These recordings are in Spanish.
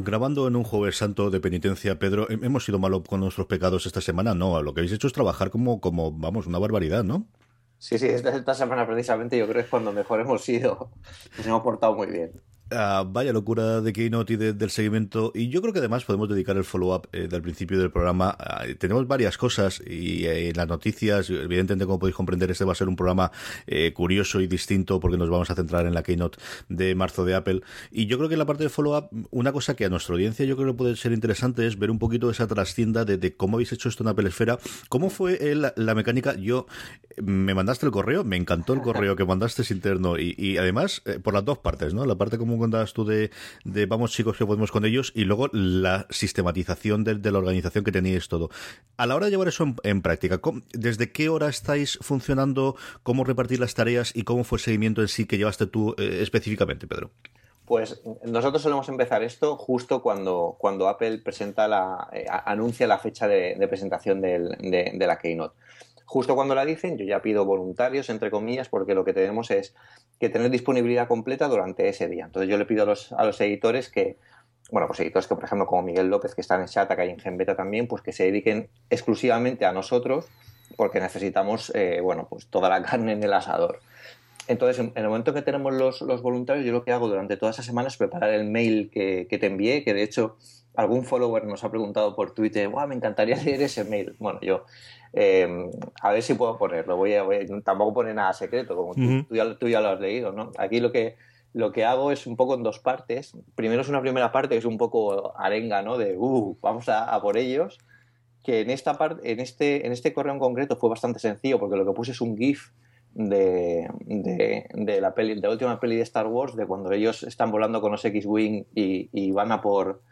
Grabando en un jueves santo de penitencia, Pedro, ¿hemos sido malos con nuestros pecados esta semana? No, lo que habéis hecho es trabajar como, como vamos, una barbaridad, ¿no? Sí, sí, esta, esta semana precisamente yo creo que es cuando mejor hemos sido. Nos hemos portado muy bien. Ah, vaya locura de Keynote y del seguimiento. Y yo creo que además podemos dedicar el follow-up eh, del principio del programa. Tenemos varias cosas y eh, las noticias, evidentemente, como podéis comprender, este va a ser un programa eh, curioso y distinto porque nos vamos a centrar en la Keynote de marzo de Apple. Y yo creo que en la parte de follow-up, una cosa que a nuestra audiencia yo creo que puede ser interesante es ver un poquito esa trascienda de, cómo habéis hecho esto en Apple Esfera. ¿Cómo fue la mecánica? Yo me mandaste el correo, me encantó el correo que mandaste interno y, y además por las dos partes, ¿no? La parte como contabas tú de, de, vamos chicos que podemos con ellos y luego la sistematización de, la organización que teníais todo. A la hora de llevar eso en, práctica, ¿desde qué hora estáis funcionando? ¿Cómo repartir las tareas y cómo fue el seguimiento en sí que llevaste tú eh, específicamente, Pedro? Pues nosotros solemos empezar esto justo cuando, cuando Apple presenta la, eh, anuncia la fecha de, presentación de, de, la Keynote. Justo cuando la dicen, yo ya pido voluntarios, entre comillas, porque lo que tenemos es que tener disponibilidad completa durante ese día. Entonces yo le pido a los, a los editores que, bueno, pues editores que, por ejemplo, como Miguel López, que están en Shataka y en Genbeta también, pues que se dediquen exclusivamente a nosotros, porque necesitamos, eh, bueno, pues toda la carne en el asador. Entonces, en, el momento que tenemos los, voluntarios, yo lo que hago durante toda esa semana es preparar el mail que, que te envié, que de hecho algún follower nos ha preguntado por Twitter, me encantaría leer ese mail. Bueno, yo Em, a ver si puedo ponerlo. Voy a, tampoco pone nada secreto, como tú, ya, lo has leído, ¿no? Aquí lo que, lo que hago es un poco en dos partes. Primero es una primera parte que es un poco arenga, ¿no? De, uh, vamos a, por ellos. Que en esta parte, en este, en este correo en concreto fue bastante sencillo porque lo que puse es un GIF de, de, la peli, de la última peli de Star Wars, de cuando ellos están volando con los X-Wing y, y, van a por,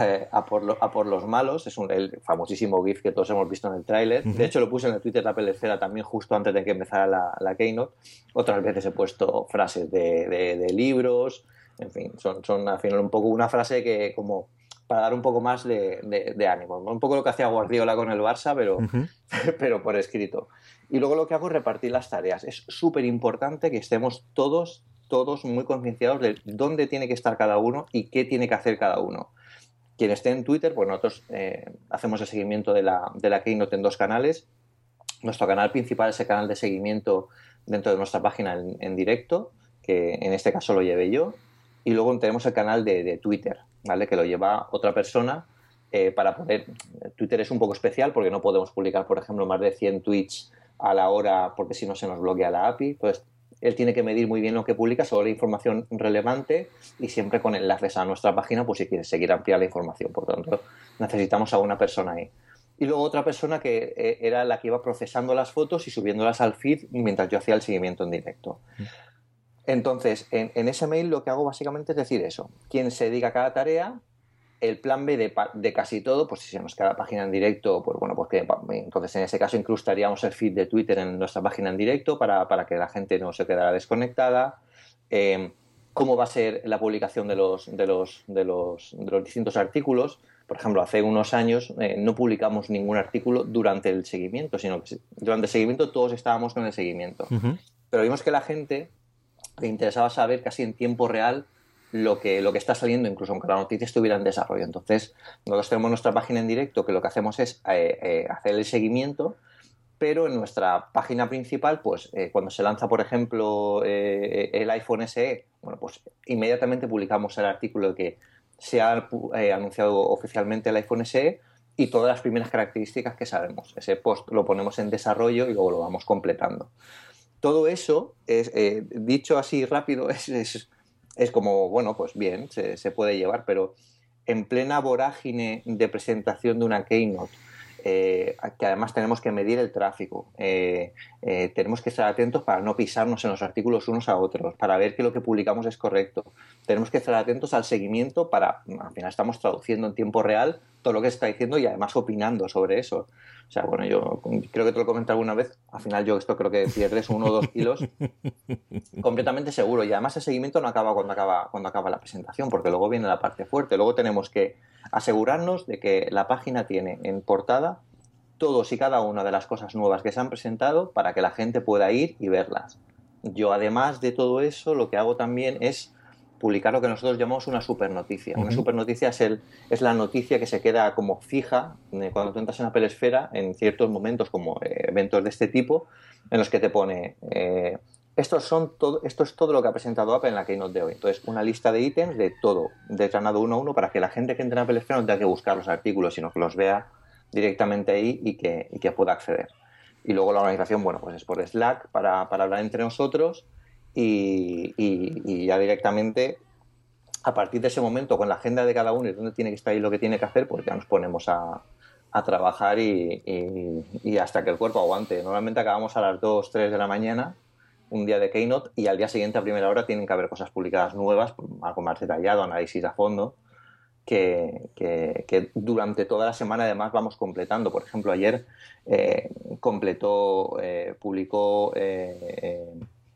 eh, a, por a, por los malos. Es un, el famosísimo GIF que todos hemos visto en el tráiler. De hecho, lo puse en el Twitter de la pelecera también justo antes de que empezara la, la Keynote. Otras veces he puesto frases de, de, libros. En fin, son, son al final un poco una frase que como para dar un poco más de, de, ánimo. Un poco lo que hacía Guardiola con el Barça, pero, pero por escrito. Y luego lo que hago es repartir las tareas. Es súper importante que estemos todos, todos muy concienciados de dónde tiene que estar cada uno y qué tiene que hacer cada uno. Quien esté en Twitter, pues nosotros eh, hacemos el seguimiento de la, de la Keynote en dos canales. Nuestro canal principal es el canal de seguimiento dentro de nuestra página en, directo, que en este caso lo llevé yo. Y luego tenemos el canal de, Twitter, ¿vale? Que lo lleva otra persona eh, para poder... Twitter es un poco especial porque no podemos publicar, por ejemplo, más de 100 tweets a la hora porque si no se nos bloquea la API. Entonces, él tiene que medir muy bien lo que publica, solo la información relevante y siempre con enlaces a nuestra página, pues si quieres seguir ampliar la información. Por tanto, necesitamos a una persona ahí. Y luego otra persona que eh, era la que iba procesando las fotos y subiéndolas al feed mientras yo hacía el seguimiento en directo. Entonces, en, en ese mail lo que hago básicamente es decir eso. Quien se dedica a cada tarea, el plan B de, casi todo, pues si se nos queda la página en directo, pues bueno, pues que entonces en ese caso incrustaríamos el feed de Twitter en nuestra página en directo para, que la gente no se quedara desconectada. Eh, cómo va a ser la publicación de los, de los, de los, de los distintos artículos. Por ejemplo, hace unos años eh, no publicamos ningún artículo durante el seguimiento, sino que durante el seguimiento todos estábamos con el seguimiento. Pero vimos que la gente le interesaba saber casi en tiempo real lo que, lo que está saliendo, incluso aunque la noticia estuviera en desarrollo. Entonces, nosotros tenemos nuestra página en directo que lo que hacemos es eh, eh, hacer el seguimiento, pero en nuestra página principal, pues eh, cuando se lanza, por ejemplo, el iPhone SE, bueno, pues inmediatamente publicamos el artículo que se ha anunciado oficialmente el iPhone SE y todas las primeras características que sabemos. Ese post lo ponemos en desarrollo y luego lo vamos completando. Todo eso, es, dicho así rápido, es, como, bueno, pues bien, se, se puede llevar, pero en plena vorágine de presentación de una Keynote, eh, que además tenemos que medir el tráfico. Eh, eh, tenemos que estar atentos para no pisarnos en los artículos unos a otros, para ver que lo que publicamos es correcto. Tenemos que estar atentos al seguimiento para, al final estamos traduciendo en tiempo real todo lo que se está diciendo y además opinando sobre eso. O sea, bueno, yo creo que te lo comenté alguna vez, al final yo esto creo que pierdes uno o dos kilos. Completamente seguro. Y además el seguimiento no acaba cuando acaba cuando acaba la presentación porque luego viene la parte fuerte, luego tenemos que asegurarnos de que la página tiene en portada todos y cada una de las cosas nuevas que se han presentado para que la gente pueda ir y verlas. Yo además de todo eso lo que hago también es publicar lo que nosotros llamamos una super noticia. Una super noticia es, el, es la noticia que se queda como fija eh, cuando tú entras en Apple Esfera en ciertos momentos como eh, eventos de este tipo en los que te pone eh, son todo, esto es todo lo que ha presentado Apple en la Keynote de hoy. Entonces, una lista de ítems de todo, desgranado uno a uno, para que la gente que entre en Apple Esfera no tenga que buscar los artículos, sino que los vea directamente ahí y que, que pueda acceder. Y luego la organización, bueno, pues es por Slack para, para hablar entre nosotros y, ya directamente a partir de ese momento con la agenda de cada uno y dónde tiene que estar y lo que tiene que hacer, pues ya nos ponemos a, trabajar y, hasta que el cuerpo aguante. Normalmente acabamos a las 2, 3 de la mañana un día de Keynote y al día siguiente a primera hora tienen que haber cosas publicadas nuevas, algo más detallado, análisis a fondo, que, que, durante toda la semana además vamos completando. Por ejemplo, ayer eh, completó, eh, publicó eh,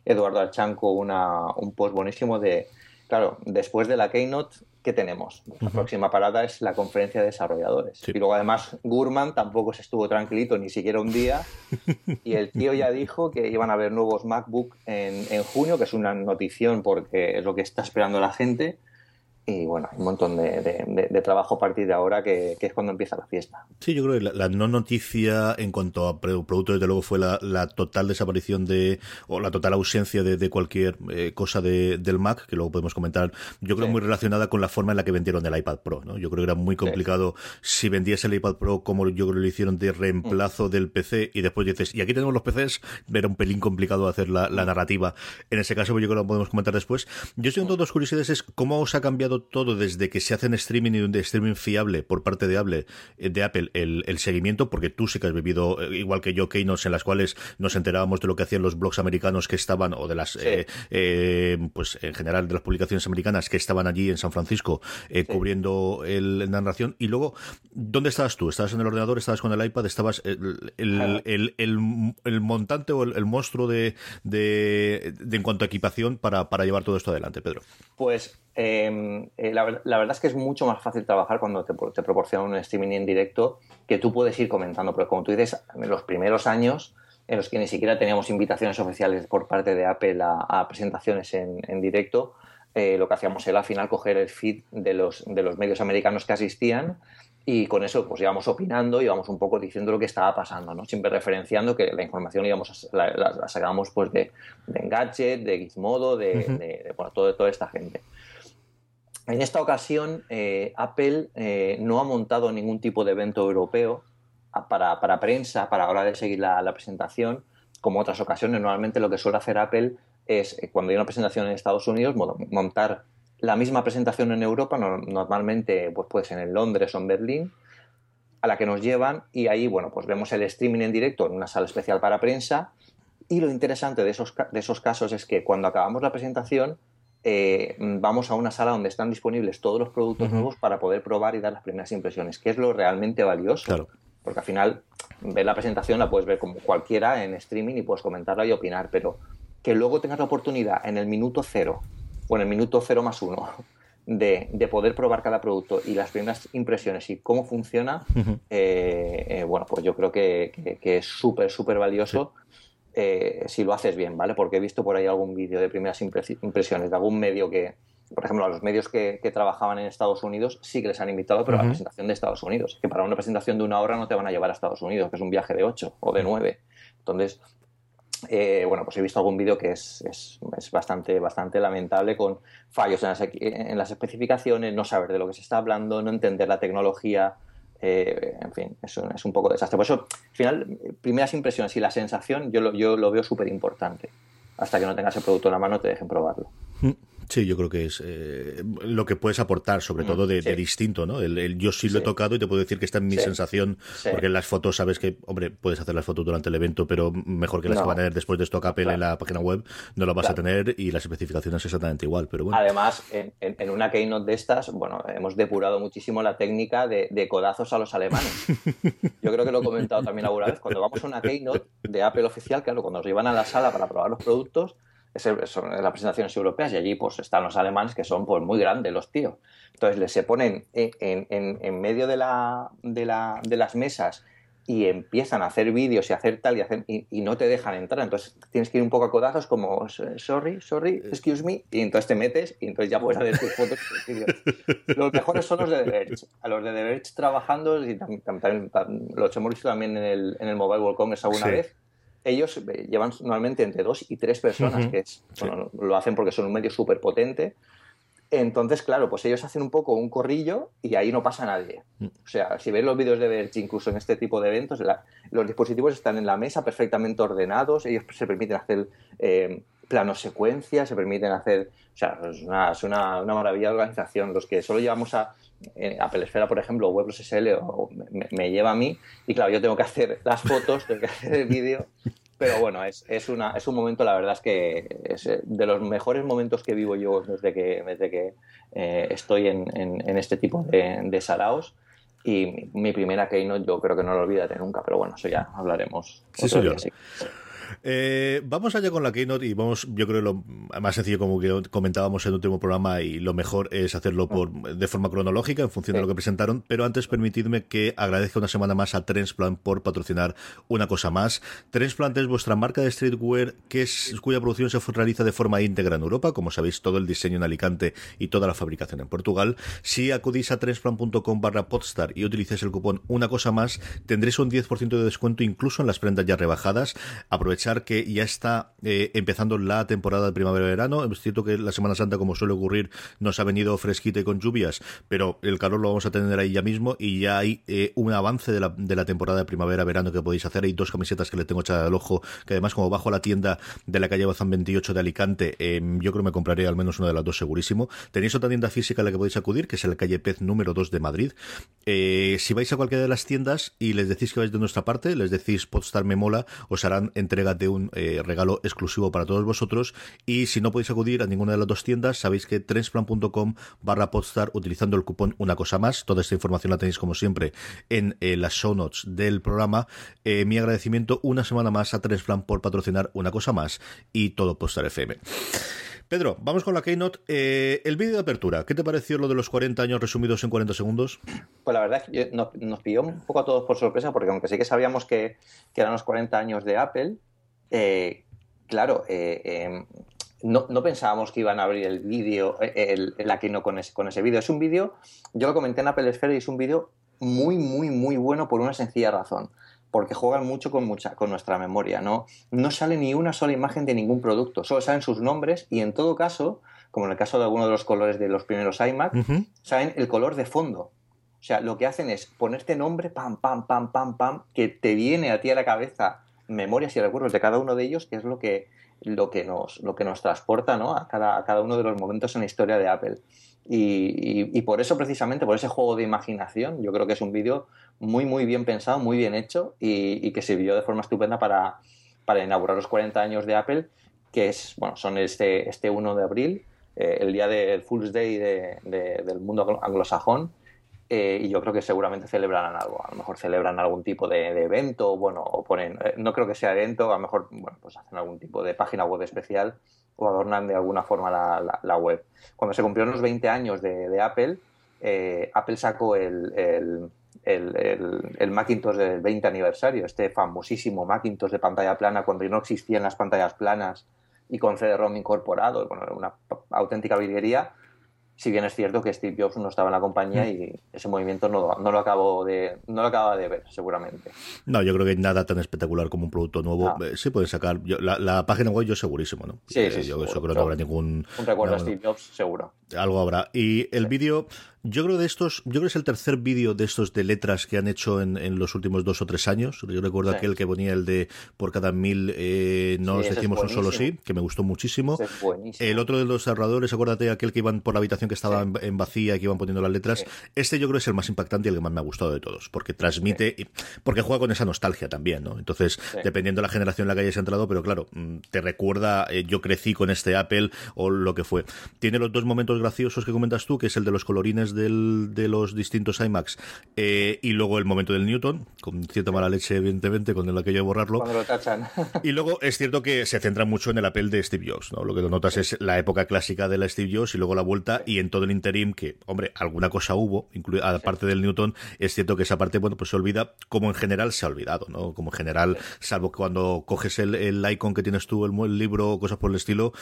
Eduardo Archanco una, un post buenísimo de, claro, después de la Keynote ¿qué tenemos? La próxima parada es la conferencia de desarrolladores. Y luego además Gurman tampoco se estuvo tranquilito ni siquiera un día y el tío ya dijo que iban a haber nuevos MacBook en, en junio, que es una notición porque es lo que está esperando la gente y bueno, hay un montón de, trabajo a partir de ahora que, es cuando empieza la fiesta. Sí, yo creo que la, no noticia en cuanto a producto, desde luego, fue la, total desaparición de, o la total ausencia de, cualquier eh, cosa del Mac, que luego podemos comentar, yo creo muy relacionada con la forma en la que vendieron el iPad Pro, ¿no? Yo creo que era muy complicado si vendiese el iPad Pro como yo creo que lo hicieron de reemplazo mm. del PC y después dices, y aquí tenemos los PCs, era un pelín complicado hacer la, narrativa. En ese caso, pues yo creo que lo podemos comentar después. Yo estoy en dos curiosidades, es cómo os ha cambiado todo desde que se hace en streaming y un streaming fiable por parte de Apple, eh, de Apple el, seguimiento, porque tú sí que has vivido, eh, igual que yo, keynotes en las cuales nos enterábamos de lo que hacían los blogs americanos que estaban, o de las, eh, pues en general de las publicaciones americanas que estaban allí en San Francisco cubriendo el, la narración. Y luego, ¿dónde estabas tú? ¿Estabas en el ordenador? ¿Estabas con el iPad? ¿Estabas el, el, el, montante o el, monstruo de, de, de, en cuanto a equipación para, para llevar todo esto adelante, Pedro? Pues Em, eh, la, verdad es que es mucho más fácil trabajar cuando te, te, proporcionan un streaming en directo que tú puedes ir comentando, pero como tú dices, en los primeros años en los que ni siquiera teníamos invitaciones oficiales por parte de Apple a, presentaciones en, directo, eh, lo que hacíamos era al final coger el feed de los, de los medios americanos que asistían y con eso pues íbamos opinando, íbamos un poco diciendo lo que estaba pasando, ¿no? Siempre referenciando que la información íbamos la, sacábamos pues de, de Engadget, de Gizmodo, de, de, bueno, todo, toda esta gente. En esta ocasión, eh, Apple eh, no ha montado ningún tipo de evento europeo para, prensa, para la hora de seguir la, presentación, como otras ocasiones. Normalmente lo que suele hacer Apple es, eh, cuando hay una presentación en Estados Unidos, montar la misma presentación en Europa, normalmente pues puede ser en Londres o en Berlín, a la que nos llevan. Y ahí, bueno, pues vemos el streaming en directo en una sala especial para prensa. Y lo interesante de esos, de esos casos es que cuando acabamos la presentación eh, vamos a una sala donde están disponibles todos los productos nuevos para poder probar y dar las primeras impresiones, que es lo realmente valioso. Porque al final, ver la presentación la puedes ver como cualquiera en streaming y puedes comentarla y opinar, pero que luego tengas la oportunidad en el minuto cero o en el minuto cero más uno de, poder probar cada producto y las primeras impresiones y cómo funciona, eh, eh, bueno, pues yo creo que, es súper, súper valioso. Eh, si lo haces bien, ¿vale? Porque he visto por ahí algún vídeo de primeras impresiones de algún medio que, por ejemplo, a los medios que, trabajaban en Estados Unidos sí que les han invitado, pero a la presentación de Estados Unidos. Que para una presentación de una hora no te van a llevar a Estados Unidos, que es un viaje de ocho o de nueve. Entonces, eh, bueno, pues he visto algún vídeo que es, es, bastante, bastante lamentable con fallos en las, en las, especificaciones, no saber de lo que se está hablando, no entender la tecnología. Eh, en fin, es un, es un poco desastre. Por eso, al final, primeras impresiones y la sensación yo lo, yo lo veo súper importante. Hasta que no tengas el producto en la mano, te dejen probarlo. Sí, yo creo que es eh, lo que puedes aportar, sobre todo de, distinto, ¿no? El, yo sí lo he tocado y te puedo decir que esta es mi sensación, porque en las fotos sabes que, hombre, puedes hacer las fotos durante el evento, pero mejor que las que van a tener después de esto Apple en la página web, no lo vas a tener y las especificaciones exactamente igual, pero bueno. Además, en, una keynote de estas, bueno, hemos depurado muchísimo la técnica de, codazos a los alemanes. Yo creo que lo he comentado también alguna vez, cuando vamos a una keynote de Apple oficial, claro, cuando nos llevan a la sala para probar los productos, son las presentaciones europeas y allí pues están los alemanes que son pues muy grandes los tíos. Entonces les se ponen en, en, medio de, la, de, la, de, las mesas y empiezan a hacer vídeos y hacer tal y, y, no te dejan entrar. Entonces tienes que ir un poco a codazos como sorry, sorry, excuse me y entonces te metes y entonces ya puedes hacer tus fotos. los mejores son los de The Verge. A los de The Verge trabajando, y también, lo hemos visto también en el, en el Mobile World Congress alguna vez ellos eh, llevan normalmente entre dos y tres personas, que es, bueno, lo hacen porque son un medio súper potente. Entonces, claro, pues ellos hacen un poco un corrillo y ahí no pasa nadie. Mm. O sea, si ves los vídeos de Verge, incluso en este tipo de eventos, los dispositivos están en la mesa perfectamente ordenados, ellos se permiten hacer eh, planos secuencia, se permiten hacer. O sea, es una, es una, una maravilla de organización. Los que solo llevamos a, Apple Esfera, por ejemplo, o SL o me, lleva a mí y claro, yo tengo que hacer las fotos, tengo que hacer el vídeo, pero bueno, es, es, una, es un momento, la verdad es que es eh, de los mejores momentos que vivo yo desde que, desde que eh, estoy en, en, este tipo de, de saraos y mi, primera keynote yo creo que no lo olvídate nunca, pero bueno, eso ya hablaremos. Sí, soy yo. Eh, vamos allá con la Keynote y vamos, yo creo lo más sencillo como que comentábamos en el último programa y lo mejor es hacerlo por, de forma cronológica en función de lo que presentaron, pero antes permitidme que agradezca una semana más a Transplant por patrocinar una cosa más. Transplant es vuestra marca de streetwear que es, cuya producción se realiza de forma íntegra en Europa, como sabéis todo el diseño en Alicante y toda la fabricación en Portugal. Si acudís a transplant.com barra podstar y utilizáis el cupón una cosa más, tendréis un 10% de descuento incluso en las prendas ya rebajadas. Aprovechad que ya está eh, empezando la temporada de primavera-verano. Es cierto que la Semana Santa, como suele ocurrir, nos ha venido fresquita y con lluvias, pero el calor lo vamos a tener ahí ya mismo y ya hay eh, un avance de la, de la temporada de primavera-verano que podéis hacer. Hay dos camisetas que le tengo echadas al ojo, que además como bajo la tienda de la calle Bazán 28 de Alicante, em, yo creo que me compraré al menos una de las dos segurísimo. Tenéis otra tienda física a la que podéis acudir, que es la calle Pez número 2 de Madrid. Eh, si vais a cualquiera de las tiendas y les decís que vais de nuestra parte, les decís Podstar me mola, os harán entrega de un eh, regalo exclusivo para todos vosotros. Y si no podéis acudir a ninguna de las dos tiendas, sabéis que trensplan.com barra podstar utilizando el cupón una cosa más. Toda esta información la tenéis como siempre en eh, las show notes del programa. Eh, mi agradecimiento una semana más a Trensplan por patrocinar una cosa más y todo Podstar FM. Pedro, vamos con la Keynote. el vídeo de apertura, ¿qué te pareció lo de los 40 años resumidos en 40 segundos? Pues la verdad que nos, pilló un poco a todos por sorpresa, porque aunque sí que sabíamos que eran los 40 años de Apple, eh, claro, eh, em, no, pensábamos que iban a abrir el vídeo, el, aquí no con ese, con ese vídeo. Es un vídeo, yo lo comenté en Apple Sphere y es un vídeo muy, muy, muy bueno por una sencilla razón. Porque juegan mucho con, mucha, con nuestra memoria. ¿no? no sale ni una sola imagen de ningún producto, solo salen sus nombres y en todo caso, como en el caso de alguno de los colores de los primeros iMac, saben el color de fondo. O sea, lo que hacen es ponerte nombre, pam, pam, pam, pam, pam, que te viene a ti a la cabeza memorias y recuerdos de cada uno de ellos, que es lo que, lo que, nos, lo que nos transporta ¿no? a, cada, cada uno de los momentos en la historia de Apple. Y, por eso, precisamente, por ese juego de imaginación, yo creo que es un vídeo muy, muy bien pensado, muy bien hecho y, que sirvió de forma estupenda para, para, inaugurar los 40 años de Apple, que es, bueno, son este, este 1 de abril, eh, el día del Fool's Day del mundo anglosajón, eh, y yo creo que seguramente celebrarán algo. A lo mejor celebran algún tipo de, evento, bueno, o ponen, eh, no creo que sea evento, a lo mejor, bueno, pues hacen algún tipo de página web especial o adornan de alguna forma la, la, web. Cuando se cumplieron los 20 años de, Apple, eh, Apple sacó el, el, el, el, Macintosh del 20 aniversario, este famosísimo Macintosh de pantalla plana, cuando no existían las pantallas planas y con CD-ROM incorporado, bueno, una auténtica virguería si bien es cierto que Steve Jobs no estaba en la compañía mm. y ese movimiento no, no, lo acabo de no lo acaba de ver seguramente. No yo creo que nada tan espectacular como un producto nuevo eh, sí pueden sacar la, página web yo segurísimo no sí, sí, eh, yo eso creo que no habrá ningún un recuerdo a Steve Jobs seguro algo habrá y el vídeo yo creo de estos, yo creo que es el tercer vídeo de estos de letras que han hecho en, en, los últimos dos o tres años. Yo recuerdo aquel que ponía el de por cada mil eh, nos decimos un solo sí, que me gustó muchísimo. el otro de los ahorradores, acuérdate, aquel que iban por la habitación que estaba en, vacía y que iban poniendo las letras. Este yo creo que es el más impactante y el que más me ha gustado de todos, porque transmite, porque juega con esa nostalgia también, ¿no? Entonces, dependiendo de la generación en la que hayas entrado, pero claro, mm, te recuerda, eh, yo crecí con este Apple o lo que fue. Tiene los dos momentos graciosos que comentas tú, que es el de los colorines del, de los distintos iMacs eh, y luego el momento del Newton, con cierta mala leche, evidentemente, con el que hay borrarlo. Cuando lo tachan. y luego es cierto que se centra mucho en el Apple de Steve Jobs, ¿no? Lo que lo notas es la época clásica de la Steve Jobs y luego la vuelta y en todo el interim que, hombre, alguna cosa hubo, aparte del Newton, es cierto que esa parte, bueno, pues se olvida como en general se ha olvidado, ¿no? Como en general, salvo cuando coges el, el icon que tienes tú, el, libro o cosas por el estilo,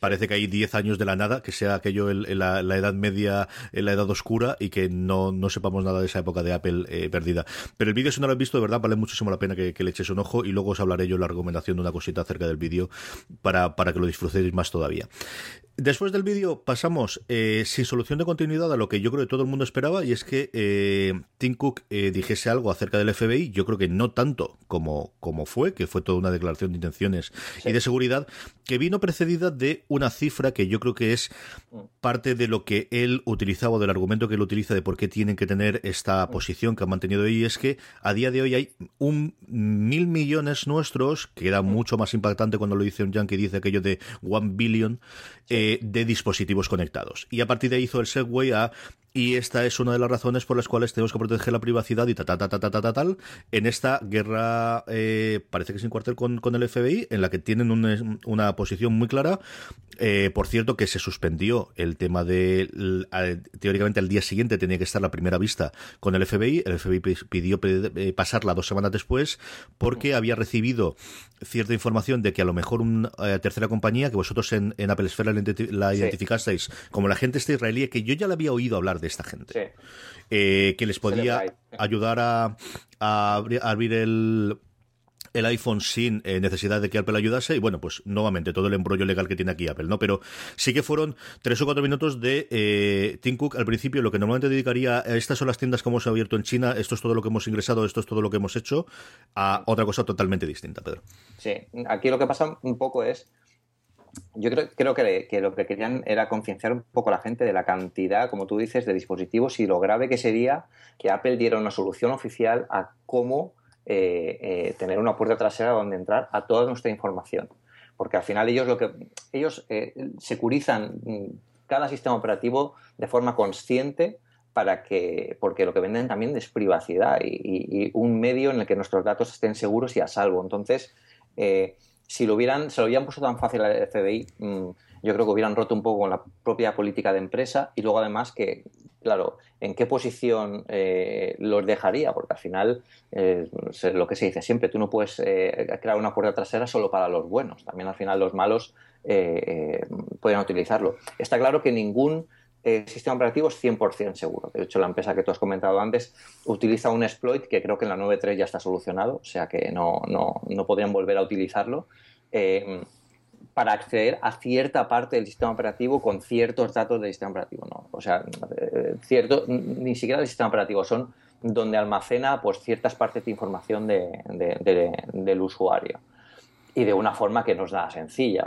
parece que hay 10 años de la nada, que sea aquello la, edad media, en la edad oscura y que no, no sepamos nada de esa época de Apple eh, perdida. Pero el vídeo, si no lo has visto, de verdad, vale muchísimo la pena que, le eches un ojo y luego os hablaré yo la recomendación de una cosita acerca del vídeo para, para que lo disfrutéis más todavía. Después del vídeo pasamos eh, sin solución de continuidad a lo que yo creo que todo el mundo esperaba y es que eh, Tim Cook eh, dijese algo acerca del FBI. Yo creo que no tanto como, como fue, que fue toda una declaración de intenciones y de seguridad, que vino precedida de una cifra que yo creo que es mm. Parte de lo que él utilizaba, del argumento que él utiliza de por qué tienen que tener esta posición que han mantenido ahí, es que a día de hoy hay un mil millones nuestros, que era mucho más impactante cuando lo dice un yankee, dice aquello de one billion, de dispositivos conectados. Y a partir de ahí hizo el segue a y esta es una de las razones por las cuales tenemos que proteger la privacidad y ta ta ta ta ta ta, tal en esta guerra eh, parece que sin cuartel con, con, el FBI en la que tienen una posición muy clara. Eh, por cierto que se suspendió el tema de teóricamente al día siguiente tenía que estar la primera vista con el FBI el FBI pidió eh, pasarla dos semanas después porque había recibido cierta información de que a lo mejor una tercera compañía que vosotros en, en Apple Esfera la, identificasteis como la gente esta israelí que yo ya la había oído hablar de esta gente. Eh, que les podía ayudar a, abrir, el, el iPhone sin eh, necesidad de que Apple ayudase y bueno, pues nuevamente todo el embrollo legal que tiene aquí Apple, ¿no? Pero sí que fueron tres o cuatro minutos de eh, Tim Cook al principio, lo que normalmente dedicaría a estas son las tiendas que hemos abierto en China, esto es todo lo que hemos ingresado, esto es todo lo que hemos hecho, a otra cosa totalmente distinta, Pedro. Sí, aquí lo que pasa un poco es yo creo, creo que, lo que querían era concienciar un poco a la gente de la cantidad, como tú dices, de dispositivos y lo grave que sería que Apple diera una solución oficial a cómo eh, eh, tener una puerta trasera donde entrar a toda nuestra información. Porque al final ellos lo que ellos eh, securizan mm, cada sistema operativo de forma consciente para que, porque lo que venden también es privacidad y, un medio en el que nuestros datos estén seguros y a salvo. Entonces, si lo hubieran, se lo hubieran puesto tan fácil al FBI, mm, yo creo que hubieran roto un poco con la propia política de empresa y luego además que, claro, en qué posición eh, los dejaría, porque al final eh, lo que se dice siempre, tú no puedes eh, crear una puerta trasera solo para los buenos, también al final los malos pueden utilizarlo. Está claro que ningún el sistema operativo es 100% seguro. De hecho, la empresa que tú has comentado antes utiliza un exploit que creo que en la 9.3 ya está solucionado, o sea que no, no, no podrían volver a utilizarlo, eh, para acceder a cierta parte del sistema operativo con ciertos datos del sistema operativo. No. O sea, eh, cierto, ni siquiera del sistema operativo, son donde almacena pues, ciertas partes de información del usuario y de una forma que no es nada sencilla.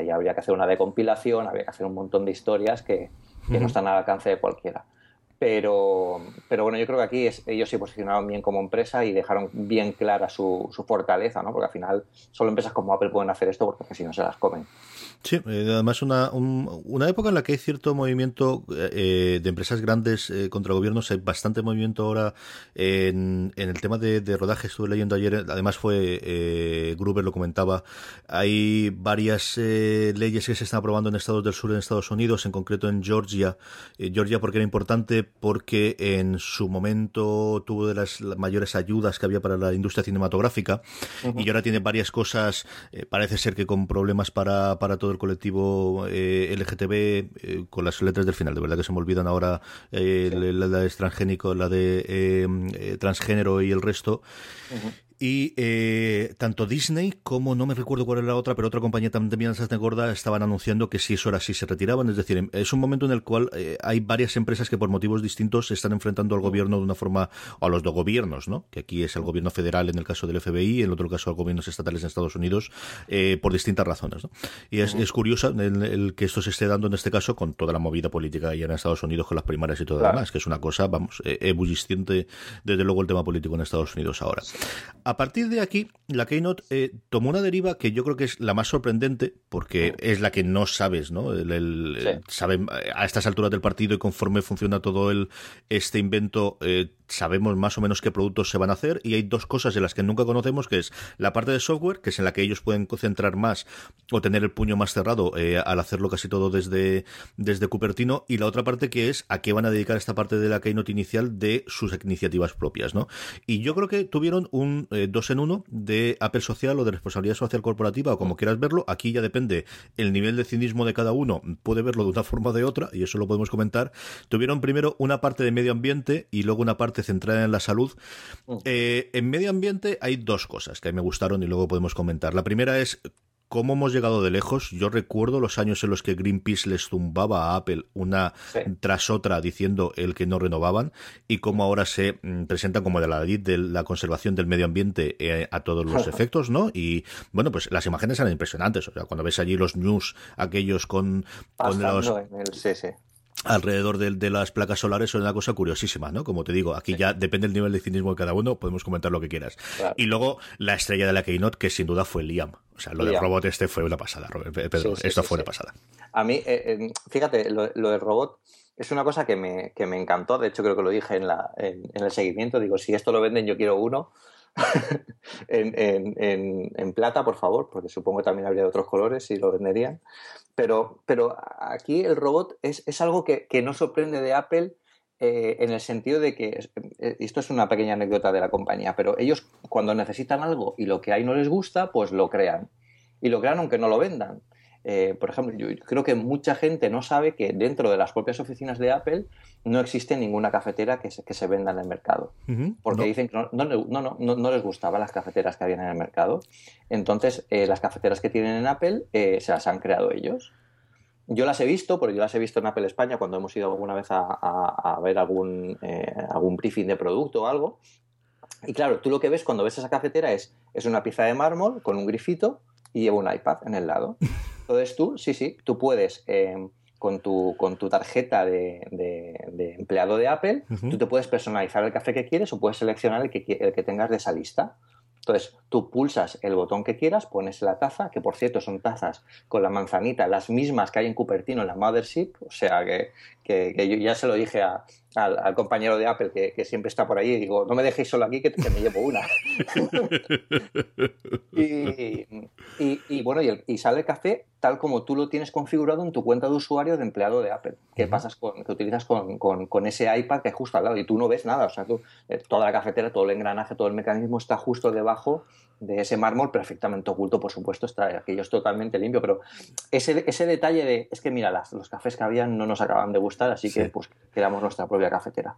Y habría que hacer una decompilación, habría que hacer un montón de historias que, que no están al alcance de cualquiera. Pero, pero bueno, yo creo que aquí es, ellos se posicionaron bien como empresa y dejaron bien clara su, su fortaleza, ¿no? Porque al final solo empresas como Apple pueden hacer esto porque si no se las comen. Sí, eh, además una, una época en la que hay cierto movimiento eh, de empresas grandes eh, contra gobiernos, hay bastante movimiento ahora en, en el tema de, de, rodaje, estuve leyendo ayer, además fue eh, Gruber lo comentaba, hay varias eh, leyes que se están aprobando en estados del sur en Estados Unidos, en concreto en Georgia, eh, Georgia porque era importante porque en su momento tuvo de las mayores ayudas que había para la industria cinematográfica uh -huh. y ahora tiene varias cosas, parece ser que con problemas para, para todo el colectivo eh, LGTB eh, con las letras del final. De verdad que se me olvidan ahora eh, sí. la, la, de transgénico, la de transgénero y el resto. Uh -huh. Y eh, tanto Disney como, no me recuerdo cuál era la otra, pero otra compañía también bastante gorda, estaban anunciando que si eso era así se retiraban. Es decir, es un momento en el cual eh, hay varias empresas que por motivos distintos se están enfrentando al gobierno de una forma, o a los dos gobiernos, ¿no? Que aquí es el gobierno federal en el caso del FBI, en el otro caso a gobiernos estatales en Estados Unidos, eh, por distintas razones, ¿no? Y es, es curioso el, el, que esto se esté dando en este caso con toda la movida política allá en Estados Unidos, con las primarias y todo lo claro. demás, que es una cosa, vamos, ebullisciente desde luego el tema político en Estados Unidos ahora. Sí. A partir de aquí, la Keynote eh, tomó una deriva que yo creo que es la más sorprendente, porque es la que no sabes, ¿no? El, el, sí. saben, a estas alturas del partido y conforme funciona todo el, este invento, eh, sabemos más o menos qué productos se van a hacer y hay dos cosas en las que nunca conocemos, que es la parte de software, que es en la que ellos pueden concentrar más o tener el puño más cerrado eh, al hacerlo casi todo desde, desde Cupertino, y la otra parte que es a qué van a dedicar esta parte de la Keynote inicial de sus iniciativas propias, ¿no? Y yo creo que tuvieron un eh, dos en uno de Apple Social o de responsabilidad social corporativa o como quieras verlo, aquí ya depende el nivel de cinismo de cada uno, puede verlo de una forma o de otra, y eso lo podemos comentar. Tuvieron primero una parte de medio ambiente y luego una parte centrada en la salud. Eh, en medio ambiente hay dos cosas que a mí me gustaron y luego podemos comentar. La primera es cómo hemos llegado de lejos. Yo recuerdo los años en los que Greenpeace les zumbaba a Apple una sí. tras otra diciendo el que no renovaban y cómo ahora se mm, presentan como de la de la conservación del medio ambiente eh, a todos los efectos, ¿no? Y bueno, pues las imágenes eran impresionantes. O sea, cuando ves allí los news, aquellos con, con los... El, sí, sí alrededor de, de, las placas solares son una cosa curiosísima, ¿no? Como te digo, aquí sí. ya depende del nivel de cinismo de cada uno, podemos comentar lo que quieras. Claro. Y luego la estrella de la Keynote, que sin duda fue Liam. O sea, lo Liam. del robot este fue una pasada, Pedro. Sí, sí, esto fue una pasada. A mí, eh, eh, fíjate, lo, lo, del robot es una cosa que me, que me encantó. De hecho, creo que lo dije en, la, en, en el seguimiento. Digo, si esto lo venden, yo quiero uno. en, plata, por favor, porque supongo que también habría otros colores y lo venderían. Pero, pero aquí el robot es, es algo que, que, no sorprende de Apple eh, en el sentido de que, eh, esto es una pequeña anécdota de la compañía, pero ellos cuando necesitan algo y lo que hay no les gusta, pues lo crean. Y lo crean aunque no lo vendan. Eh, por ejemplo, yo creo que mucha gente no sabe que dentro de las propias oficinas de Apple no existe ninguna cafetera que se, que se venda en el mercado. Uh -huh. Porque no. dicen que no, no, no, no, les gustaban las cafeteras que habían en el mercado. Entonces, eh, las cafeteras que tienen en Apple eh, se las han creado ellos. Yo las he visto, porque yo las he visto en Apple España cuando hemos ido alguna vez a, a, a ver algún, algún briefing de producto o algo. Y claro, tú lo que ves cuando ves esa cafetera es, es una pieza de mármol con un grifito y lleva un iPad en el lado. Entonces tú, sí, sí, tú puedes, eh, con, tu, con tu tarjeta de, de, de empleado de Apple, uh -huh. tú te puedes personalizar el café que quieres o puedes seleccionar el que, el que tengas de esa lista. Entonces, tú pulsas el botón que quieras, pones la taza, que por cierto son tazas con la manzanita, las mismas que hay en Cupertino en la Mothership, o sea que, que, yo ya se lo dije al, compañero de Apple que, siempre está por ahí, y digo, no me dejéis solo aquí que, me llevo una. y, bueno, y, sale el café tal como tú lo tienes configurado en tu cuenta de usuario de empleado de Apple, que pasas con, que utilizas con, con, ese iPad que es justo al lado y tú no ves nada, o sea, tú, eh, toda la cafetera, todo el engranaje, todo el mecanismo está justo debajo de ese mármol perfectamente oculto, por supuesto, está aquello es totalmente limpio, pero ese, ese detalle de, es que mira, las, los cafés que habían no nos acaban de gustar, así que pues creamos nuestra propia cafetera.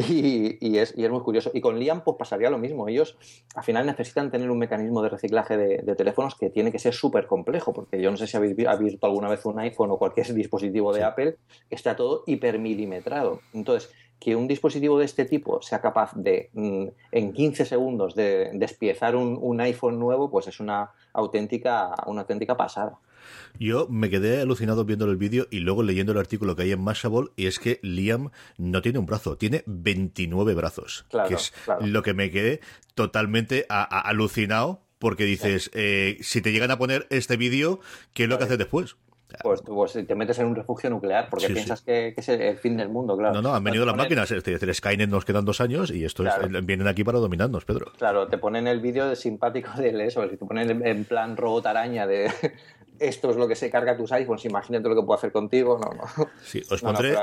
Y, es, y, es, muy curioso. Y con Liam pues pasaría lo mismo. Ellos al final necesitan tener un mecanismo de reciclaje de, teléfonos que tiene que ser súper complejo, porque yo no sé si habéis visto alguna vez un iPhone o cualquier dispositivo de Apple que está todo hipermilimetrado. Entonces, que un dispositivo de este tipo sea capaz de mm, en 15 segundos de despiezar un, un, iPhone nuevo, pues es una auténtica, una auténtica pasada. Yo me quedé alucinado viendo el vídeo y luego leyendo el artículo que hay en Mashable y es que Liam no tiene un brazo, tiene 29 brazos, que es lo que me quedé totalmente alucinado porque dices, eh, si te llegan a poner este vídeo, ¿qué es lo que haces después? Pues, pues, te metes en un refugio nuclear porque piensas que, es el fin del mundo, claro. No, no, han venido las máquinas. Es decir, Skynet nos quedan dos años y esto vienen aquí para dominarnos, Pedro. Claro, te ponen el vídeo de simpático de eso, si te ponen en plan robot araña de esto es lo que se carga tus iPhones, imagínate lo que puedo hacer contigo. No, no. Sí, os pondré.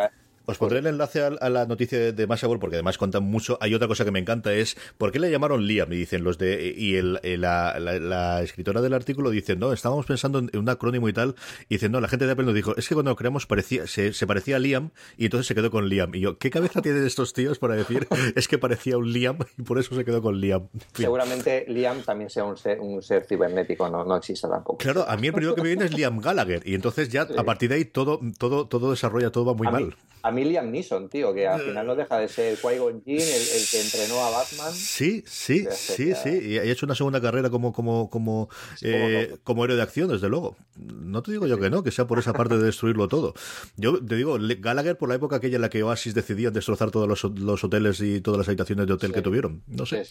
Os pondré el enlace a, la noticia de Mashable porque además cuentan mucho. Hay otra cosa que me encanta es ¿por qué le llamaron Liam? Y dicen los de y el, la, escritora del artículo dice no estábamos pensando en un acrónimo y tal y dicen no la gente de Apple nos dijo es que cuando lo creamos parecía se, parecía a Liam y entonces se quedó con Liam y yo qué cabeza tienen estos tíos para decir es que parecía un Liam y por eso se quedó con Liam. Seguramente Liam también sea un ser, un ser cibernético no no existe tampoco. Claro a mí el primero que me viene es Liam Gallagher y entonces ya a partir de ahí todo todo todo desarrolla todo va muy mal a mí Liam Neeson, tío, que al eh. final no deja de ser Qui-Gon Jinn, el, que entrenó a Batman. Sí, sí, sí, sí. Y ha hecho una segunda carrera como como como eh, como héroe de acción, desde luego. No te digo yo que no, que sea por esa parte de destruirlo todo. Yo te digo, Gallagher por la época aquella en la que Oasis decidían destrozar todos los, hoteles y todas las habitaciones de hotel que tuvieron. No sé.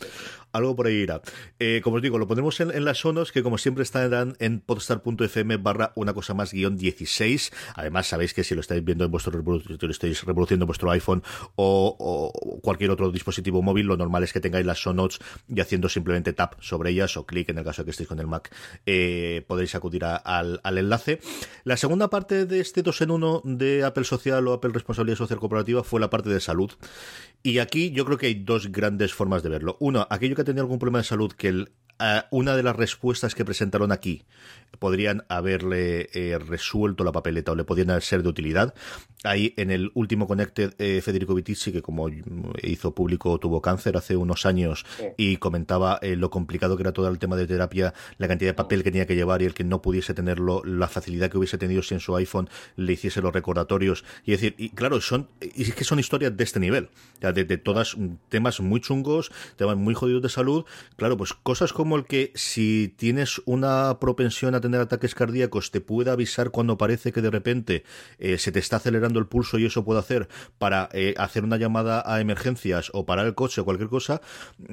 Algo por ahí irá. Eh, como os digo, lo ponemos en, las sonos, que como siempre estarán en podstar.fm barra una cosa más guion 16. Además, sabéis que si lo estáis viendo en vuestro reproductor estéis reproduciendo vuestro iPhone o, cualquier otro dispositivo móvil, lo normal es que tengáis las show notes y haciendo simplemente tap sobre ellas o clic en el caso de que estéis con el Mac, eh, podéis acudir al, enlace. La segunda parte de este 2 en 1 de Apple Social o Apple Responsabilidad Social Corporativa fue la parte de salud. Y aquí yo creo que hay dos grandes formas de verlo. Uno, aquello que ha tenido algún problema de salud que el una de las respuestas que presentaron aquí podrían haberle eh, resuelto la papeleta o le podrían ser de utilidad. Ahí en el último Connected, eh, Federico Vitici, que como hizo público, tuvo cáncer hace unos años y comentaba eh, lo complicado que era todo el tema de terapia, la cantidad de papel que tenía que llevar y el que no pudiese tenerlo, la facilidad que hubiese tenido si en su iPhone le hiciese los recordatorios. Y decir, y claro, son, y es que son historias de este nivel, de, de todas temas muy chungos, temas muy jodidos de salud. Claro, pues cosas como el que si tienes una propensión a tener ataques cardíacos te puede avisar cuando parece que de repente eh, se te está acelerando el pulso y eso puede hacer para eh, hacer una llamada a emergencias o parar el coche o cualquier cosa,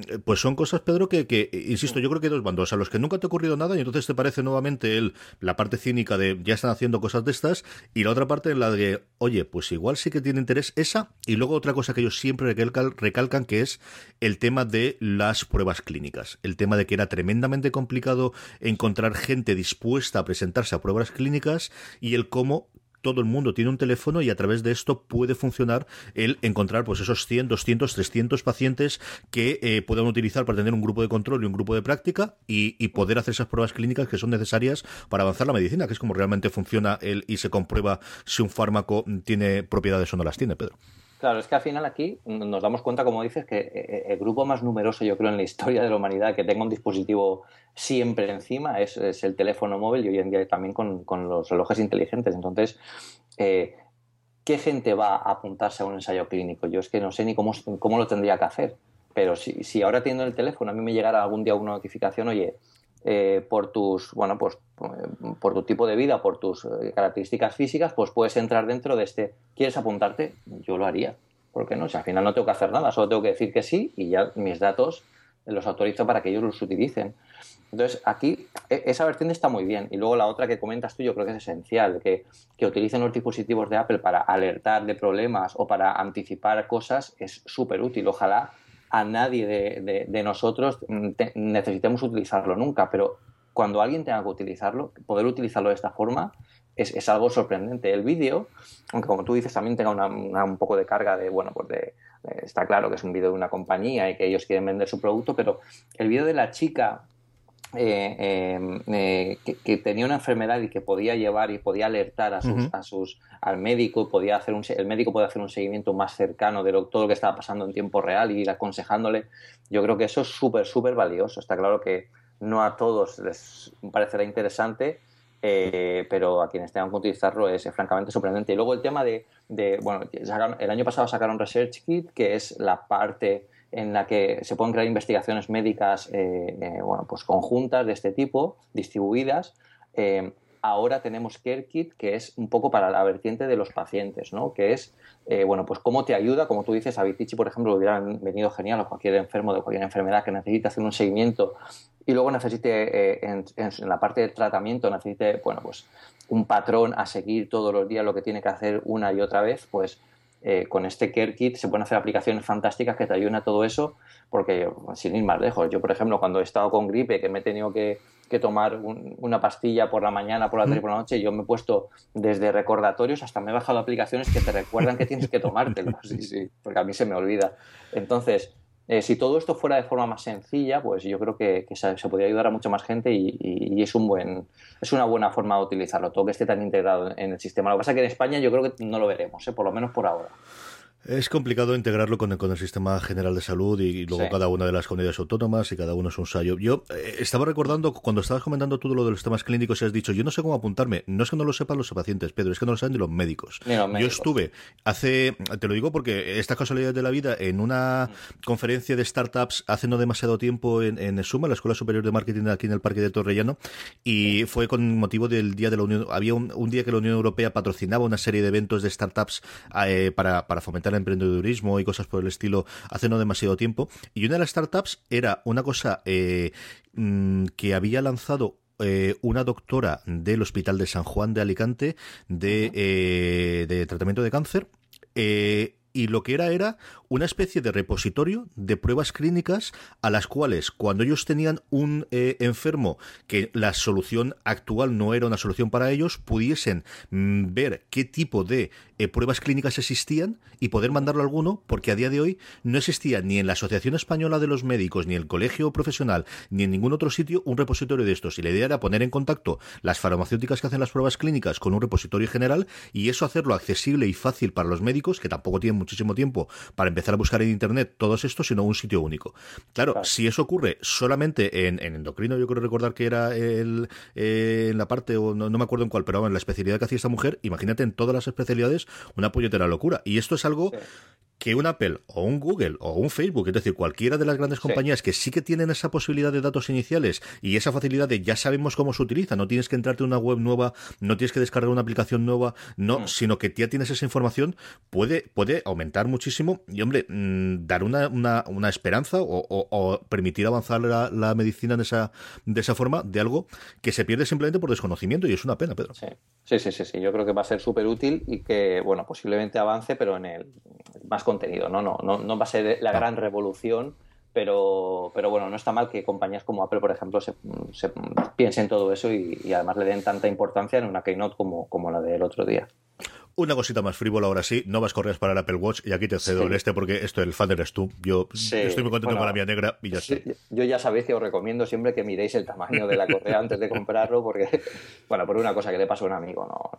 eh, pues son cosas, Pedro, que, insisto, yo creo que hay dos bandos, a los que nunca te ha ocurrido nada y entonces te parece nuevamente el, la parte cínica de ya están haciendo cosas de estas y la otra parte en la de, oye, pues igual sí que tiene interés esa y luego otra cosa que ellos siempre recalcan que es el tema de las pruebas clínicas, el tema de que era tremendamente complicado encontrar gente dispuesta a presentarse a pruebas clínicas y el cómo todo el mundo tiene un teléfono y a través de esto puede funcionar el encontrar pues esos 100, 200, 300 pacientes que eh, puedan utilizar para tener un grupo de control y un grupo de práctica y, poder hacer esas pruebas clínicas que son necesarias para avanzar la medicina, que es como realmente funciona el, y se comprueba si un fármaco tiene propiedades o no las tiene, Pedro. Claro, es que al final aquí nos damos cuenta, como dices, que eh, el grupo más numeroso, yo creo, en la historia de la humanidad que tenga un dispositivo siempre encima es, el teléfono móvil y hoy en día también con, los relojes inteligentes. Entonces, eh, ¿qué gente va a apuntarse a un ensayo clínico? Yo es que no sé ni cómo, cómo lo tendría que hacer. Pero si, si ahora teniendo el teléfono a mí me llegara algún día una notificación, oye, eh, por tus, bueno, pues por tu tipo de vida, por tus eh, características físicas, pues puedes entrar dentro de este. ¿Quieres apuntarte? Yo lo haría. ¿Por qué no? Si al final no tengo que hacer nada, solo tengo que decir que sí y ya mis datos los autorizo para que ellos los utilicen. Entonces, aquí e, esa vertiente está muy bien. Y luego la otra que comentas tú, yo creo que es esencial, que, que utilicen los dispositivos de Apple para alertar de problemas o para anticipar cosas es súper útil. Ojalá a nadie de, nosotros necesitemos utilizarlo nunca, pero cuando alguien tenga que utilizarlo, poder utilizarlo de esta forma es, algo sorprendente. El vídeo, aunque como tú dices también tenga un poco de carga de, bueno, pues de, está claro que es un vídeo de una compañía y que ellos quieren vender su producto, pero el vídeo de la chica eh, em, eh, que, tenía una enfermedad y que podía llevar y podía alertar a sus, a sus al médico, podía hacer un, el médico puede hacer un seguimiento más cercano de todo lo que estaba pasando en tiempo real y ir aconsejándole. Yo creo que eso es súper, súper valioso. Está claro que no a todos les parecerá interesante, eh, pero a quienes tengan que utilizarlo es, francamente sorprendente. Y luego el tema de, de bueno, el año pasado sacaron Research Kit, que es la parte en la que se pueden crear investigaciones médicas eh, eh, bueno, pues conjuntas de este tipo, distribuidas. Eh, ahora tenemos CareKit, que es un poco para la vertiente de los pacientes, ¿no? que es, bueno, pues cómo te ayuda, como tú dices, a Vitici, por ejemplo, hubieran venido genial o cualquier enfermo de cualquier enfermedad que necesite hacer un seguimiento y luego necesite, en, en, la parte de tratamiento, necesite, bueno, pues un patrón a seguir todos los días lo que tiene que hacer una y otra vez, pues eh, con este Care Kit se pueden hacer aplicaciones fantásticas que te ayuden a todo eso, porque sin ir más lejos, yo por ejemplo cuando he estado con gripe, que me he tenido que, tomar una pastilla por la mañana, por la tarde y por la noche, yo me he puesto desde recordatorios hasta me he bajado aplicaciones que te recuerdan que tienes que tomártelo, sí, sí, porque a mí se me olvida. Entonces, eh, si todo esto fuera de forma más sencilla, pues yo creo que, se, podría ayudar a mucha más gente y, es un buen es una buena forma de utilizarlo, todo que esté tan integrado en el sistema. Lo que pasa es que en España yo creo que no lo veremos, ¿eh? por lo menos por ahora. Es complicado integrarlo con el, con el sistema general de salud y, luego cada una de las comunidades autónomas y cada uno es un sayo. Yo eh, estaba recordando cuando estabas comentando todo lo de los temas clínicos y has dicho, yo no sé cómo apuntarme. No es que no lo sepan los pacientes, Pedro, es que no lo saben ni los médicos. Yo estuve hace, te lo digo porque esta casualidad de la vida, en una conferencia de startups hace no demasiado tiempo en, en Suma, la Escuela Superior de Marketing aquí en el Parque de Torrellano, y fue con motivo del Día de la Unión. Había un, día que la Unión Europea patrocinaba una serie de eventos de startups eh, para, para fomentar emprendedurismo y cosas por el estilo hace no demasiado tiempo. Y una de las startups era una cosa eh, mm, que había lanzado eh, una doctora del Hospital de San Juan de Alicante de, eh, de tratamiento de cáncer. Y lo que era era una especie de repositorio de pruebas clínicas a las cuales cuando ellos tenían un enfermo que la solución actual no era una solución para ellos, pudiesen mm, ver qué tipo de eh, pruebas clínicas existían y poder mandarlo a alguno, porque a día de hoy no existía ni en la Asociación Española de los Médicos, ni en el Colegio Profesional, ni en ningún otro sitio un repositorio de estos. Y la idea era poner en contacto las farmacéuticas que hacen las pruebas clínicas con un repositorio general y eso hacerlo accesible y fácil para los médicos, que tampoco tienen muchísimo tiempo para empezar a buscar en Internet todos estos, sino un sitio único. Claro, si eso ocurre solamente en, endocrino, yo creo recordar que era el, eh, en la parte, o no, me acuerdo en cuál, pero en la especialidad que hacía esta mujer, imagínate en todas las especialidades una puñetera locura. Y esto es algo que un Apple o un Google o un Facebook, es decir, cualquiera de las grandes compañías que sí que tienen esa posibilidad de datos iniciales y esa facilidad de ya sabemos cómo se utiliza, no tienes que entrarte en una web nueva, no tienes que descargar una aplicación nueva, no, mm. sino que ya tienes esa información, puede, puede aumentar muchísimo y, hombre, mm, dar una, una, esperanza o, permitir avanzar la, medicina de esa, de esa forma de algo que se pierde simplemente por desconocimiento y es una pena, Pedro. Sí, sí, sí, sí, sí. yo creo que va a ser súper útil y que, bueno, posiblemente avance, pero en el más contenido, ¿no? No, no, no va a ser la gran revolución, pero, pero bueno, no está mal que compañías como Apple, por ejemplo, se, se piensen todo eso y, además le den tanta importancia en una keynote como, como la del otro día. Una cosita más frívola ahora sí, no vas correas para el Apple Watch y aquí te cedo el este porque esto el fan eres tú. Yo, estoy muy contento con la mía negra y ya está. Yo ya sabéis que os recomiendo siempre que miréis el tamaño de la correa antes de comprarlo porque, bueno, por una cosa que le pasó a un amigo, ¿no?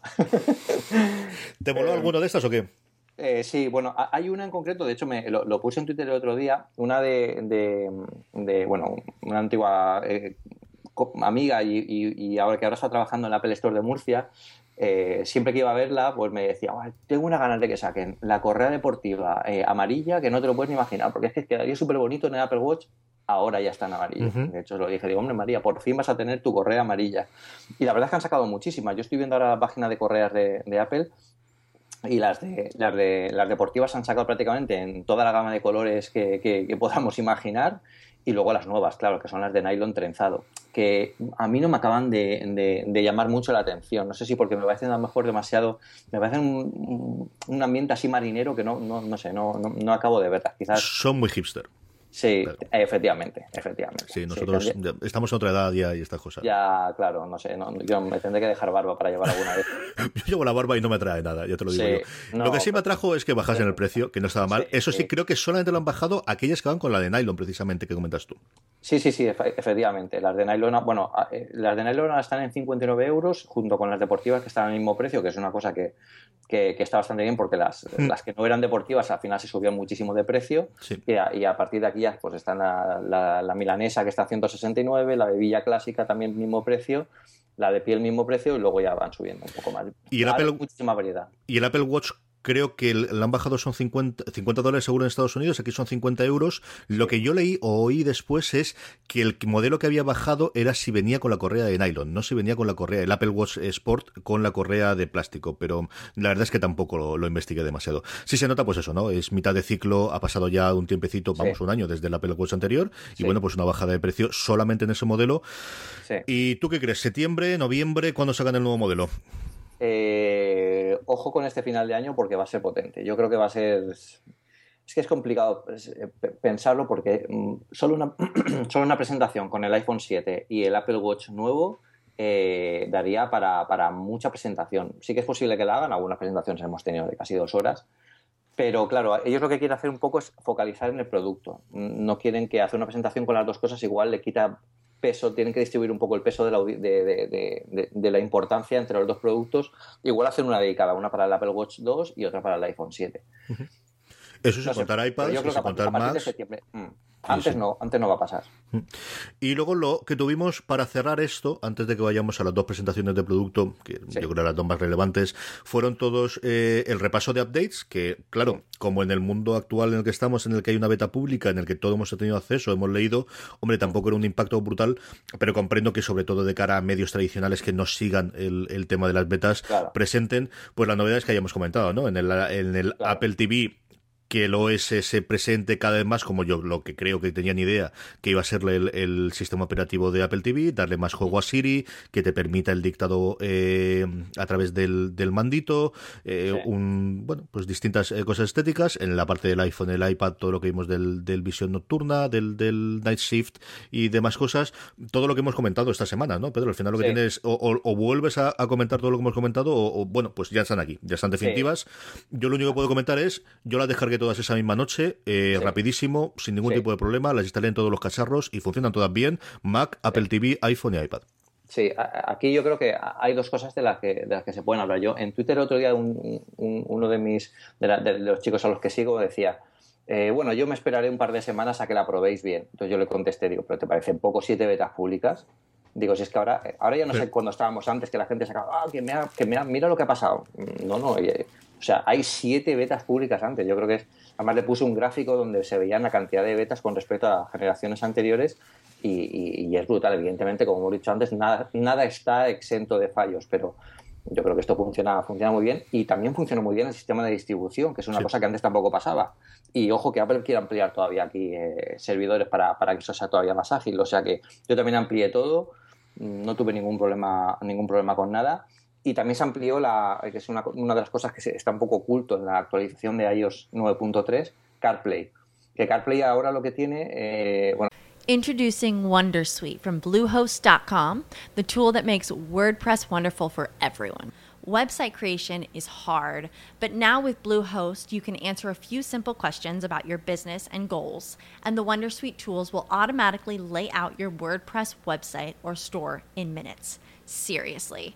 ¿Te voló alguno de estas o qué? Eh, sí, bueno, hay una en concreto, de hecho me, lo, puse en Twitter el otro día, una de, de, bueno, una antigua eh, amiga y, ahora que ahora está trabajando en la Apple Store de Murcia, eh, siempre que iba a verla, pues me decía, tengo una ganas de que saquen la correa deportiva amarilla que no te lo puedes ni imaginar, porque es que quedaría súper bonito en el Apple Watch, ahora ya está en amarillo. De hecho, lo dije, digo, hombre María, por fin vas a tener tu correa amarilla. Y la verdad es que han sacado muchísimas. Yo estoy viendo ahora la página de correas de, de Apple y las de, las de las deportivas han sacado prácticamente en toda la gama de colores que, que, podamos imaginar y luego las nuevas, claro, que son las de nylon trenzado, que a mí no me acaban de, de, llamar mucho la atención. No sé si porque me parecen a lo mejor demasiado, me parecen un, ambiente así marinero que no, no, no sé, no, no, no acabo de verlas. Quizás son muy hipster. Sí, efectivamente, efectivamente. Sí, nosotros estamos en otra edad ya y estas cosas. Ya, claro, no sé, yo me tendré que dejar barba para llevar alguna vez. yo llevo la barba y no me atrae nada, ya te lo digo yo. lo que sí me atrajo es que bajasen el precio, que no estaba mal. Eso sí, creo que solamente lo han bajado aquellas que van con la de nylon, precisamente, que comentas tú. Sí, sí, sí, efectivamente. Las de nylon, bueno, eh, las de nylon están en 59 euros, junto con las deportivas que están al mismo precio, que es una cosa que, que, está bastante bien porque las, hmm. las que no eran deportivas al final se subían muchísimo de precio y, a, partir de aquí pues están la, la, milanesa que está a 169, la bebilla clásica también mismo precio, la de piel mismo precio y luego ya van subiendo un poco más. Y el Apple, muchísima variedad. Y el Apple Watch creo que le han bajado son 50, 50 dólares seguro en Estados Unidos, aquí son 50 euros. Lo que yo leí o oí después es que el modelo que había bajado era si venía con la correa de nylon, no si venía con la correa, el Apple Watch Sport con la correa de plástico, pero la verdad es que tampoco lo, investigué demasiado. Sí se nota pues eso, ¿no? Es mitad de ciclo, ha pasado ya un tiempecito, vamos, un año desde el Apple Watch anterior, y bueno, pues una bajada de precio solamente en ese modelo. ¿Y tú qué crees? ¿Septiembre, noviembre? ¿Cuándo sacan el nuevo modelo? Eh, ojo con este final de año porque va a ser potente. Yo creo que va a ser... Es que es complicado eh, pensarlo porque mm, solo una, solo una presentación con el iPhone 7 y el Apple Watch nuevo eh, daría para, para, mucha presentación. Sí que es posible que la hagan, algunas presentaciones hemos tenido de casi dos horas, pero claro, ellos lo que quieren hacer un poco es focalizar en el producto. No quieren que hacer una presentación con las dos cosas igual le quita peso, tienen que distribuir un poco el peso de la, de, la importancia entre los dos productos. Igual hacer una dedicada, una para el Apple Watch 2 y otra para el iPhone 7. Eso es contar iPads, yo creo que a, contar más. De mm. Antes no, antes no va a pasar. Y luego lo que tuvimos para cerrar esto, antes de que vayamos a las dos presentaciones de producto, que yo creo las dos más relevantes, fueron todos eh, el repaso de updates, que claro, como en el mundo actual en el que estamos, en el que hay una beta pública, en el que todos hemos tenido acceso, hemos leído, hombre, tampoco era un impacto brutal, pero comprendo que sobre todo de cara a medios tradicionales que no sigan el, tema de las betas, presenten pues las novedades que hayamos comentado, ¿no? En el, en el Apple TV que el OS se presente cada vez más como yo lo que creo que tenía ni idea que iba a ser el, sistema operativo de Apple TV, darle más juego a Siri, que te permita el dictado eh, a través del, mandito, eh, un bueno pues distintas eh, cosas estéticas en la parte del iPhone, el iPad, todo lo que vimos del, del visión nocturna, del, del night shift y demás cosas, todo lo que hemos comentado esta semana, ¿no? Pedro, al final lo que tienes o, vuelves a, comentar todo lo que hemos comentado o, bueno pues ya están aquí, ya están definitivas. Yo lo único que puedo comentar es yo la descargué todas esa misma noche, eh, rapidísimo, sin ningún tipo de problema, las instalé en todos los cacharros y funcionan todas bien, Mac, Apple TV, iPhone y iPad. Sí, aquí yo creo que hay dos cosas de las que, de las que se pueden hablar. Yo en Twitter otro día uno de mis de, los chicos a los que sigo decía, eh, bueno, yo me esperaré un par de semanas a que la probéis bien. Entonces yo le contesté, digo, pero ¿te parecen poco siete betas públicas? Digo, si es que ahora, ahora ya no sé cuando estábamos antes, que la gente sacaba, ah, que, me que mira lo que ha pasado. No, no, o sea, hay siete betas públicas antes. Yo creo que es. Además, le puse un gráfico donde se veían la cantidad de betas con respecto a generaciones anteriores y, es brutal. Evidentemente, como hemos dicho antes, nada, nada está exento de fallos, pero yo creo que esto funciona, funciona muy bien y también funciona muy bien el sistema de distribución, que es una cosa que antes tampoco pasaba. Y ojo que Apple quiere ampliar todavía aquí eh, servidores para, para que eso sea todavía más ágil. O sea que yo también amplié todo, no tuve ningún problema, ningún problema con nada y también se amplió la, que es una, una de las cosas que está un poco oculto en la actualización de iOS 9.3, CarPlay. Que CarPlay ahora lo que tiene, eh, bueno, Introducing Wondersuite from Bluehost.com, the tool that makes WordPress wonderful for everyone. Website creation is hard, but now with Bluehost, you can answer a few simple questions about your business and goals, and the Wondersuite tools will automatically lay out your WordPress website or store in minutes. Seriously.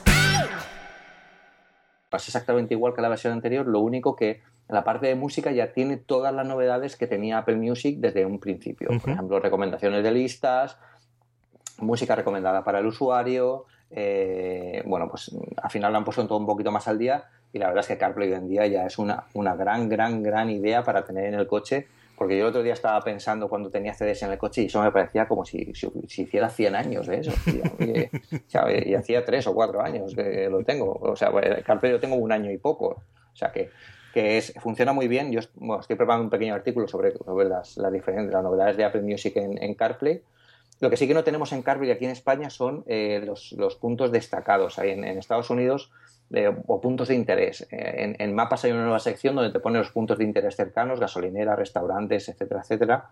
Es exactamente igual que la versión anterior, lo único que la parte de música ya tiene todas las novedades que tenía Apple Music desde un principio. Por ejemplo, recomendaciones de listas, música recomendada para el usuario. eh, bueno, pues al final lo han puesto todo un poquito más al día y la verdad es que CarPlay hoy en día ya es una, una gran, gran, gran idea para tener en el coche. Porque yo el otro día estaba pensando cuando tenía CDs en el coche y eso me parecía como si, si, si hiciera 100 años de eso. Y, y- y hacía 3 o 4 años que lo tengo. O sea, el CarPlay lo tengo un año y poco. O sea que, que es, funciona muy bien. Yo bueno, estoy preparando un pequeño artículo sobre, sobre las, las, diferentes, las novedades de Apple Music en, en CarPlay. Lo que sí que no tenemos en CarPlay aquí en España son eh, los, los puntos destacados. Hay en, en Estados Unidos eh, o puntos de interés. Eh, en, en mapas hay una nueva sección donde te pone los puntos de interés cercanos, gasolineras, restaurantes, etcétera, etcétera.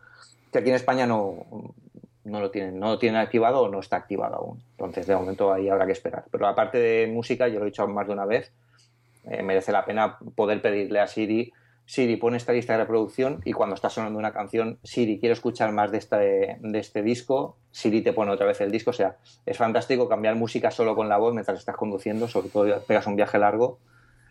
Que aquí en España no, no lo tienen, no lo tienen activado o no está activado aún. Entonces, de momento ahí habrá que esperar. Pero aparte de música, yo lo he dicho más de una vez, eh, merece la pena poder pedirle a Siri, Siri, pone esta lista de reproducción y cuando está sonando una canción, Siri, quiero escuchar más de este, de este disco, Siri te pone otra vez el disco. O sea, es fantástico cambiar música solo con la voz mientras estás conduciendo, sobre todo pegas un viaje largo,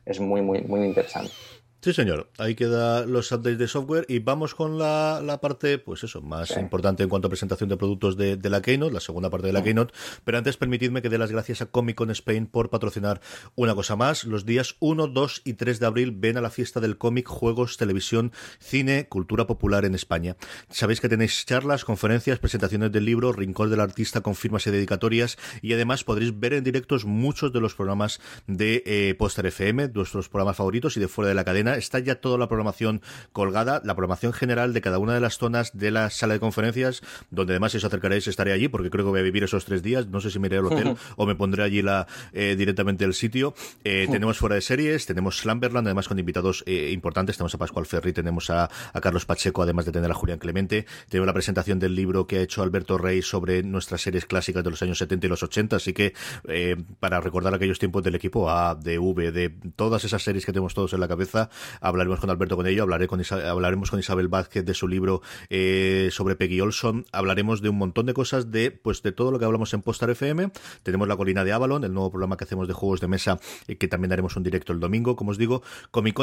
es muy, muy, muy interesante. Sí, señor. Ahí quedan los updates de software y vamos con la, la parte, pues eso, más Sí. importante en cuanto a presentación de productos de, de la Keynote, la segunda parte de la Keynote. Pero antes, permitidme que dé las gracias a Comic Con Spain por patrocinar una cosa más. Los días 1, 2 y 3 de abril ven a la fiesta del cómic, juegos, televisión, cine, cultura popular en España. Sabéis que tenéis charlas, conferencias, presentaciones del libro, Rincón del Artista con firmas y dedicatorias y además podréis ver en directos muchos de los programas de eh, Poster FM, nuestros programas favoritos y de fuera de la cadena. Está ya toda la programación colgada, la programación general de cada una de las zonas de la sala de conferencias, donde además si os acercaréis estaré allí porque creo que voy a vivir esos tres días. No sé si me iré al hotel o me pondré allí la, eh, directamente el sitio. Eh, tenemos fuera de series, tenemos Slamberland, además con invitados eh, importantes. Tenemos a Pascual Ferri, tenemos a, a Carlos Pacheco, además de tener a Julián Clemente. Tenemos la presentación del libro que ha hecho Alberto Rey sobre nuestras series clásicas de los años 70 y los 80. Así que eh, para recordar aquellos tiempos del equipo A, de V, de todas esas series que tenemos todos en la cabeza, hablaremos con Alberto con ello, hablaré con Isa- hablaremos con Isabel Vázquez de su libro eh, sobre Peggy Olson, hablaremos de un montón de cosas de pues de todo lo que hablamos en Postar FM. Tenemos la colina de Avalon, el nuevo programa que hacemos de juegos de mesa, eh, que también haremos un directo el domingo, como os digo,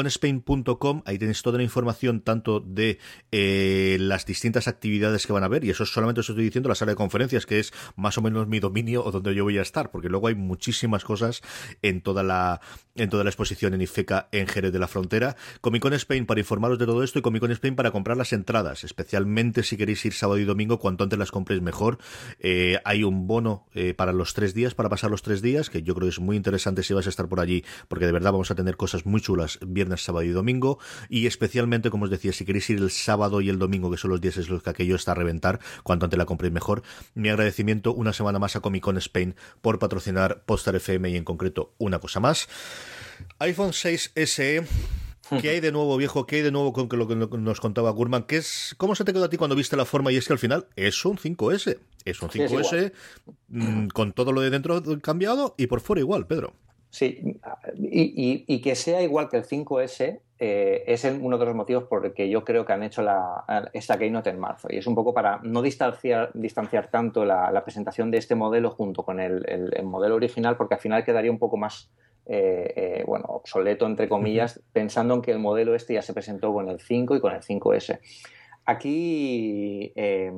comiconspain.com, ahí tenéis toda la información tanto de eh, las distintas actividades que van a haber, y eso solamente os estoy diciendo la sala de conferencias, que es más o menos mi dominio o donde yo voy a estar, porque luego hay muchísimas cosas en toda la en toda la exposición en IFECA en Jerez de la Frontera. Comic Con Spain para informaros de todo esto y Comic Con Spain para comprar las entradas, especialmente si queréis ir sábado y domingo, cuanto antes las compréis mejor. Eh, hay un bono eh, para los tres días, para pasar los tres días, que yo creo que es muy interesante si vais a estar por allí, porque de verdad vamos a tener cosas muy chulas viernes, sábado y domingo. Y especialmente, como os decía, si queréis ir el sábado y el domingo, que son los días en los que aquello está a reventar, cuanto antes la compréis mejor. Mi agradecimiento una semana más a Comic Con Spain por patrocinar Postar FM y en concreto una cosa más. iPhone 6 SE. ¿Qué hay de nuevo, viejo? ¿Qué hay de nuevo con lo que nos contaba Gurman? ¿Qué es, ¿Cómo se te quedó a ti cuando viste la forma? Y es que al final es un 5S. Es un Sí, es 5S mm, con todo lo de dentro cambiado y por fuera igual, Pedro. Sí, y, y- y que sea igual que el 5S eh, es uno de los motivos por el que yo creo que han hecho la, esta Keynote en marzo. Y es un poco para no distanciar, distanciar tanto la, la presentación de este modelo junto con el, el- el modelo original, porque al final quedaría un poco más eh, eh, bueno, obsoleto, entre comillas, pensando en que el modelo este ya se presentó con el 5 y con el 5S. Aquí, eh,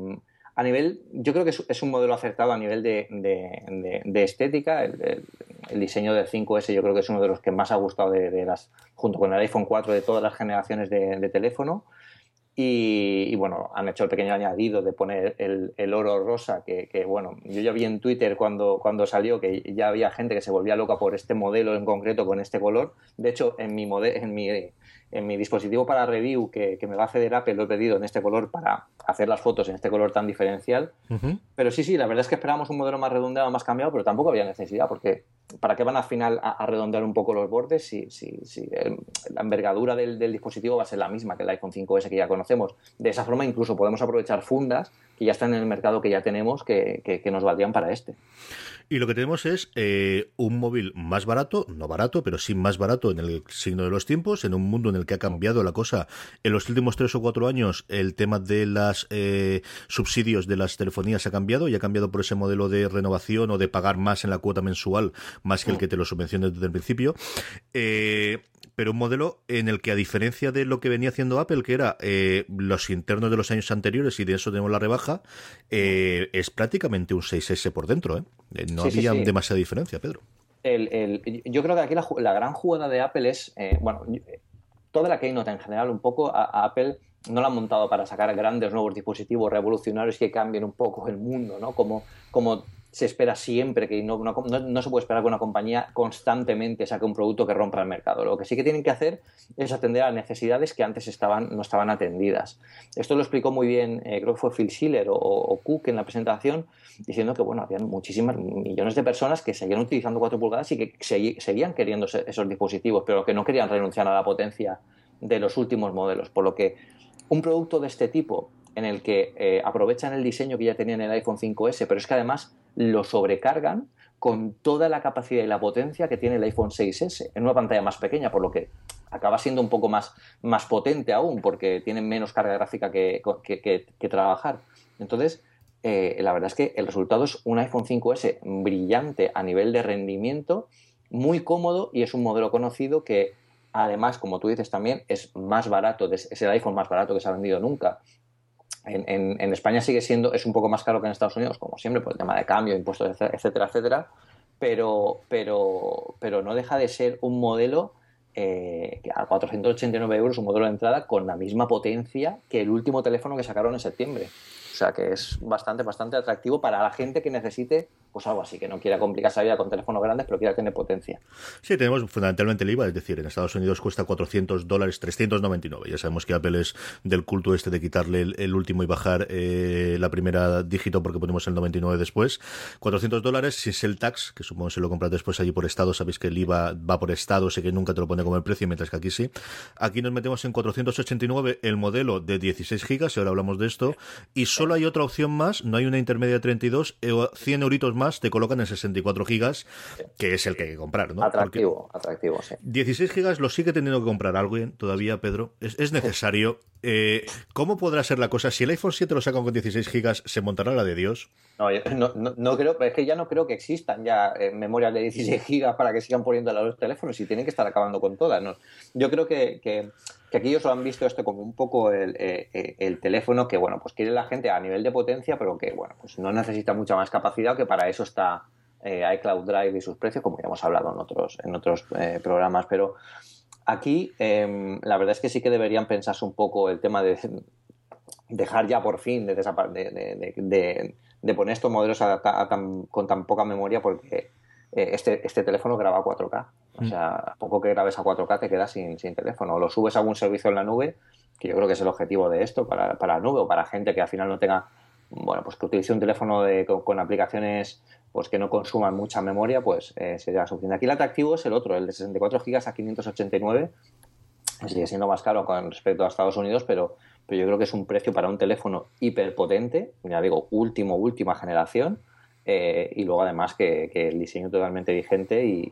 a nivel, yo creo que es, un modelo acertado a nivel de, de- de- de estética. El, el- el diseño del 5S yo creo que es uno de los que más ha gustado de, las, junto con el iPhone 4 de todas las generaciones de teléfono. Y, y, bueno, han hecho el pequeño añadido de poner el, el oro rosa, que, bueno, yo ya vi en Twitter cuando, cuando salió que ya había gente que se volvía loca por este modelo en concreto con este color. De hecho, en mi, en mi, en mi dispositivo para review que, que, me va a ceder Apple lo he pedido en este color para hacer las fotos en este color tan diferencial. Uh -huh. Pero sí, sí, la verdad es que esperábamos un modelo más redondeado, más cambiado, pero tampoco había necesidad, porque ¿para qué van al final a, a redondear un poco los bordes si, si, si el, la envergadura del, del, dispositivo va a ser la misma que el iPhone 5S que ya conocemos? De esa forma incluso podemos aprovechar fundas que ya están en el mercado, que ya tenemos, que, que, que nos valdrían para este. Y lo que tenemos es eh, un móvil más barato, no barato, pero sí más barato en el signo de los tiempos, en un mundo en el que ha cambiado la cosa en los últimos tres o cuatro años. El tema de los eh, subsidios de las telefonías ha cambiado y ha cambiado por ese modelo de renovación o de pagar más en la cuota mensual, más que el que te lo subvenciona desde el principio. Eh, pero un modelo en el que a diferencia de lo que venía haciendo Apple, que era eh, los internos de los años anteriores y de eso tenemos la rebaja, eh, es prácticamente un 6S por dentro. ¿eh? No sí, había sí, sí. demasiada diferencia, Pedro. El, el, yo creo que aquí la, la, gran jugada de Apple es, eh, bueno, toda la Keynote en general, un poco a, a Apple no la han montado para sacar grandes nuevos dispositivos revolucionarios que cambien un poco el mundo, ¿no? Como, como se espera siempre que no, no, no, se puede esperar que una compañía constantemente saque un producto que rompa el mercado. Lo que sí que tienen que hacer es atender a necesidades que antes estaban, no estaban atendidas. Esto lo explicó muy bien, eh, creo que fue Phil Schiller o, Cook en la presentación, diciendo que bueno, había muchísimas millones de personas que seguían utilizando 4 pulgadas y que seguían queriendo esos dispositivos, pero que no querían renunciar a la potencia de los últimos modelos. Por lo que un producto de este tipo en el que eh, aprovechan el diseño que ya tenían en el iPhone 5S, pero es que además lo sobrecargan con toda la capacidad y la potencia que tiene el iPhone 6S en una pantalla más pequeña, por lo que acaba siendo un poco más, más potente aún, porque tienen menos carga gráfica que, que trabajar. Entonces, eh, la verdad es que el resultado es un iPhone 5S brillante a nivel de rendimiento, muy cómodo y es un modelo conocido que además, como tú dices también, es más barato, es el iPhone más barato que se ha vendido nunca. En, en, en, España sigue siendo, es un poco más caro que en Estados Unidos, como siempre, por el tema de cambio, impuestos, etcétera, etcétera, pero, pero, pero no deja de ser un modelo eh, a 489 euros, un modelo de entrada con la misma potencia que el último teléfono que sacaron en septiembre. O sea que es bastante, bastante atractivo para la gente que necesite pues algo así, que no quiera complicarse la vida con teléfonos grandes, pero quiera tener potencia. Sí, tenemos fundamentalmente el IVA, es decir, en Estados Unidos cuesta 400 dólares, 399. Ya sabemos que Apple es del culto este de quitarle el, último y bajar eh, la primera dígito porque ponemos el 99 después. 400 dólares si es el tax, que supongo que si lo compras después allí por estado, sabéis que el IVA va por estado, sé que nunca te lo pone como el precio, mientras que aquí sí. Aquí nos metemos en 489 el modelo de 16 gigas, y ahora hablamos de esto, y solo hay otra opción más, no hay una intermedia de 32, 100 euritos más te colocan en 64 gigas, que es el que hay que comprar, ¿no? Atractivo, Porque atractivo, sí. 16 gigas lo sigue teniendo que comprar alguien todavía, Pedro. Es, es necesario. Eh, ¿Cómo podrá ser la cosa? Si el iPhone 7 lo sacan con 16 gigas, ¿se montará la de Dios? No, no, no, no creo, es que ya no creo que existan ya eh, memorias de 16 gigas para que sigan poniendo a los teléfonos y tienen que estar acabando con todas. ¿no? Yo creo que, que, que, aquí ellos lo han visto esto como un poco el, eh, el, teléfono que, bueno, pues quiere la gente a nivel de potencia, pero que, bueno, pues no necesita mucha más capacidad, que para eso está eh, iCloud Drive y sus precios, como ya hemos hablado en otros, en otros eh, programas, pero aquí eh, la verdad es que sí que deberían pensarse un poco el tema de dejar ya por fin de, de, de, de, poner estos modelos con tan poca memoria porque este, este teléfono graba 4K. O sea, a poco que grabes a 4K te quedas sin, sin teléfono. O lo subes a algún servicio en la nube, que yo creo que es el objetivo de esto para, para la nube o para gente que al final no tenga bueno, pues que utilice un teléfono de, con, con, aplicaciones pues que no consuman mucha memoria, pues eh, sería suficiente. Aquí el atractivo es el otro, el de 64 GB a 589, sigue siendo más caro con respecto a Estados Unidos, pero, pero yo creo que es un precio para un teléfono hiperpotente, ya digo, último, última generación, eh, y luego además que, que, el diseño totalmente vigente y,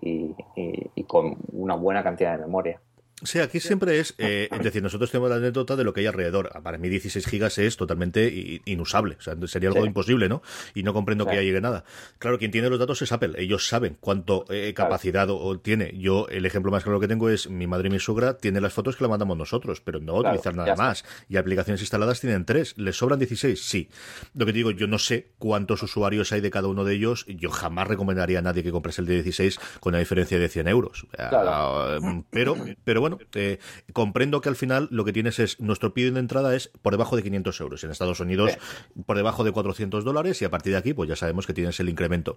y, con una buena cantidad de memoria. Sí, aquí siempre es, eh, es decir, nosotros tenemos la anécdota de lo que hay alrededor. Para mí 16 gigas es totalmente inusable, o sea, sería algo sí. imposible, ¿no? Y no comprendo sí. que ahí llegue nada. Claro, quien tiene los datos es Apple, ellos saben cuánto eh, capacidad claro. o, tiene. Yo, el ejemplo más claro que tengo es mi madre y mi suegra tienen las fotos que la mandamos nosotros, pero no claro, utilizar nada más. Y aplicaciones instaladas tienen tres, ¿les sobran 16? Sí. Lo que digo, yo no sé cuántos usuarios hay de cada uno de ellos, yo jamás recomendaría a nadie que comprase el de 16 con una diferencia de 100 euros. Claro. Uh, pero, pero bueno, bueno, eh, comprendo que al final lo que tienes es, nuestro pie de entrada es por debajo de 500 euros. En Estados Unidos, por debajo de 400 dólares y a partir de aquí, pues ya sabemos que tienes el incremento.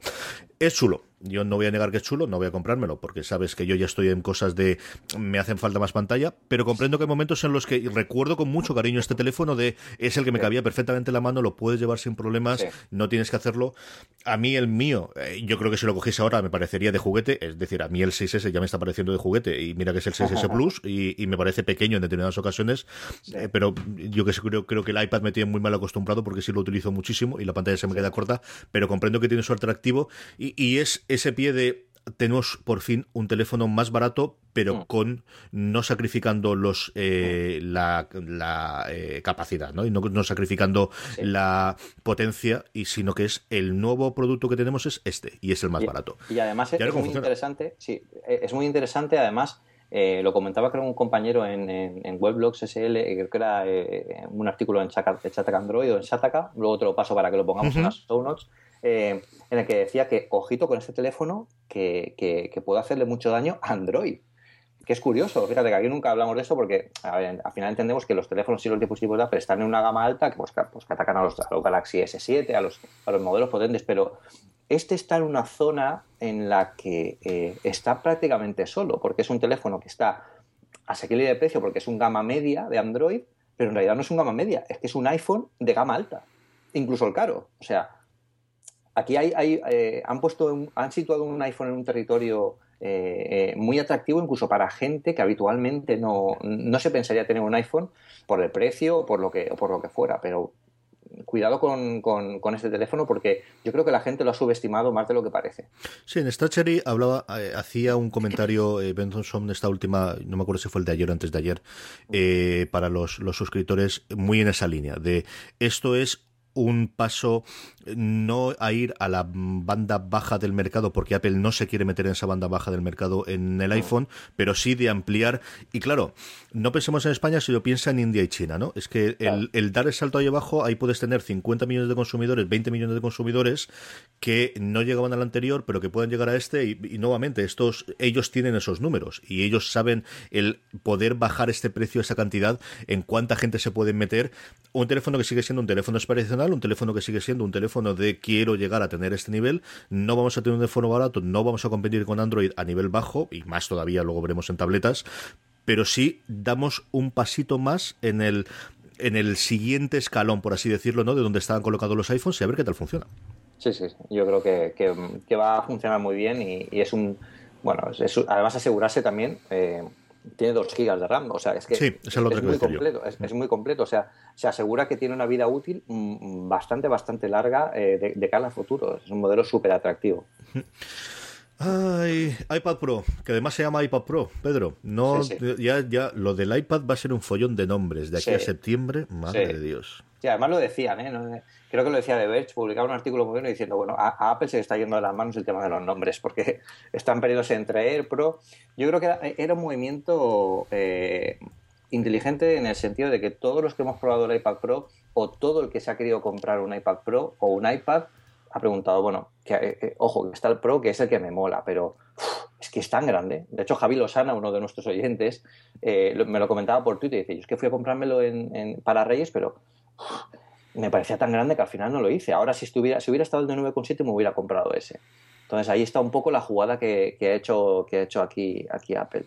Es chulo. Yo no voy a negar que es chulo, no voy a comprármelo porque sabes que yo ya estoy en cosas de me hacen falta más pantalla, pero comprendo que hay momentos en los que recuerdo con mucho cariño este teléfono de es el que me cabía perfectamente en la mano, lo puedes llevar sin problemas, Sí. no tienes que hacerlo. A mí el mío, eh, yo creo que si lo cogiese ahora me parecería de juguete, es decir, a mí el 6S ya me está pareciendo de juguete y mira que es el 6S Plus y, y me parece pequeño en determinadas ocasiones, eh, pero yo que sé, creo, creo que el iPad me tiene muy mal acostumbrado porque sí lo utilizo muchísimo y la pantalla se me queda corta, pero comprendo que tiene su atractivo y, y es ese pie de tenemos por fin un teléfono más barato pero Mm. con no sacrificando los eh, la, la, eh, capacidad ¿no? y no, no sacrificando Sí. la potencia y sino que es el nuevo producto que tenemos es este y es el más Y- barato Y además ¿Y es, muy funciona? interesante, sí, eh, es muy interesante además, eh, lo comentaba creo un compañero en, en, en Weblogs SL, eh, creo que era eh, un artículo en Chataka Android o en Shataka, luego te lo paso para que lo pongamos en las show notes, eh, en el que decía que ojito con este teléfono que, que, que puede hacerle mucho daño a Android. Que es curioso, fíjate que aquí nunca hablamos de eso porque a al final entendemos que los teléfonos y los dispositivos de Apple están en una gama alta que, pues, pues, atacan a los, a Galaxy S7, a los, a los modelos potentes, pero este está en una zona en la que eh, está prácticamente solo, porque es un teléfono que está asequible de precio porque es un gama media de Android, pero en realidad no es un gama media, es que es un iPhone de gama alta, incluso el caro. O sea, aquí hay, hay, eh, han puesto, un- han situado un iPhone en un territorio eh, eh, muy atractivo incluso para gente que habitualmente no, se pensaría tener un iPhone por el precio o por lo que, por lo que fuera, pero cuidado con, este teléfono porque yo creo que la gente lo ha subestimado más de lo que parece. Sí, en Stratchery hablaba, hacía un comentario eh, Benson esta última, no me acuerdo si fue el de ayer o antes de ayer, para los suscriptores, muy en esa línea, de esto es un paso no a ir a la banda baja del mercado porque Apple no se quiere meter en esa banda baja del mercado en el iPhone, pero sí de ampliar y claro, no pensemos en España si lo piensa en India y China, ¿no? Es que el, el dar el salto ahí abajo, ahí puedes tener 50 millones de consumidores, 20 millones de consumidores que no llegaban al anterior, pero que pueden llegar a este y, y nuevamente estos ellos tienen esos números y ellos saben el poder bajar este precio, esa cantidad, en cuánta gente se puede meter. Un teléfono que sigue siendo un teléfono un teléfono que sigue siendo un teléfono de quiero llegar a tener este nivel, no vamos a tener un teléfono barato, no vamos a competir con Android a nivel bajo y más todavía luego veremos en tabletas, pero sí damos un pasito más en el en el siguiente escalón, por así decirlo, ¿no? De donde estaban colocados los iPhones y a ver qué tal funciona. Sí, sí, yo creo que, que, va a funcionar muy bien y, es un, bueno, además asegurarse también, eh, tiene 2 gigas de RAM, o sea, es que Sí, es que muy completo, es, es muy completo, o sea, se asegura que tiene una vida útil mm, bastante, bastante larga eh, de, de cara al futuro, es un modelo súper atractivo. Ay, iPad Pro, que además se llama iPad Pro, Pedro. No, Sí, sí. ya, ya, lo del iPad va a ser un follón de nombres de aquí Sí. a septiembre, madre de Dios. Sí, además lo decían, ¿eh? Creo que lo decía The Verge, publicaba un artículo muy bueno diciendo, bueno, a, Apple se le está yendo de las manos el tema de los nombres, porque están perdiéndose entre Air Pro. Yo creo que era, un movimiento eh, inteligente en el sentido de que todos los que hemos probado el iPad Pro, o todo el que se ha querido comprar un iPad Pro o un iPad, ha preguntado, bueno, eh, eh, ojo, que está el Pro, que es el que me mola, pero es que es tan grande. De hecho, Javi Lozana, uno de nuestros oyentes, me lo comentaba por Twitter y dice, yo es que fui a comprármelo en- para Reyes, pero me parecía tan grande que al final no lo hice. Ahora, si, estuviera, si hubiera estado el de 9,7, me hubiera comprado ese. Entonces ahí está un poco la jugada que, que ha hecho, que ha hecho aquí, aquí Apple.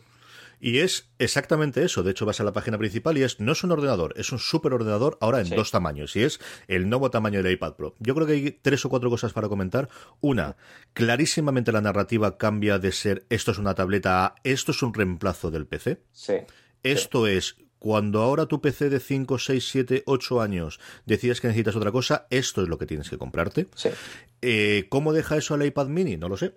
Y es exactamente eso. De hecho, vas a la página principal y es no es un ordenador, es un superordenador ahora en Sí. dos tamaños. Y es el nuevo tamaño del iPad Pro. Yo creo que hay tres o cuatro cosas para comentar. Una, clarísimamente la narrativa cambia de ser esto es una tableta a esto es un reemplazo del PC. Sí. Esto es, cuando ahora tu PC de 5, 6, 7, 8 años decides que necesitas otra cosa, esto es lo que tienes que comprarte. Sí. Eh, ¿Cómo deja eso al iPad mini? No lo sé.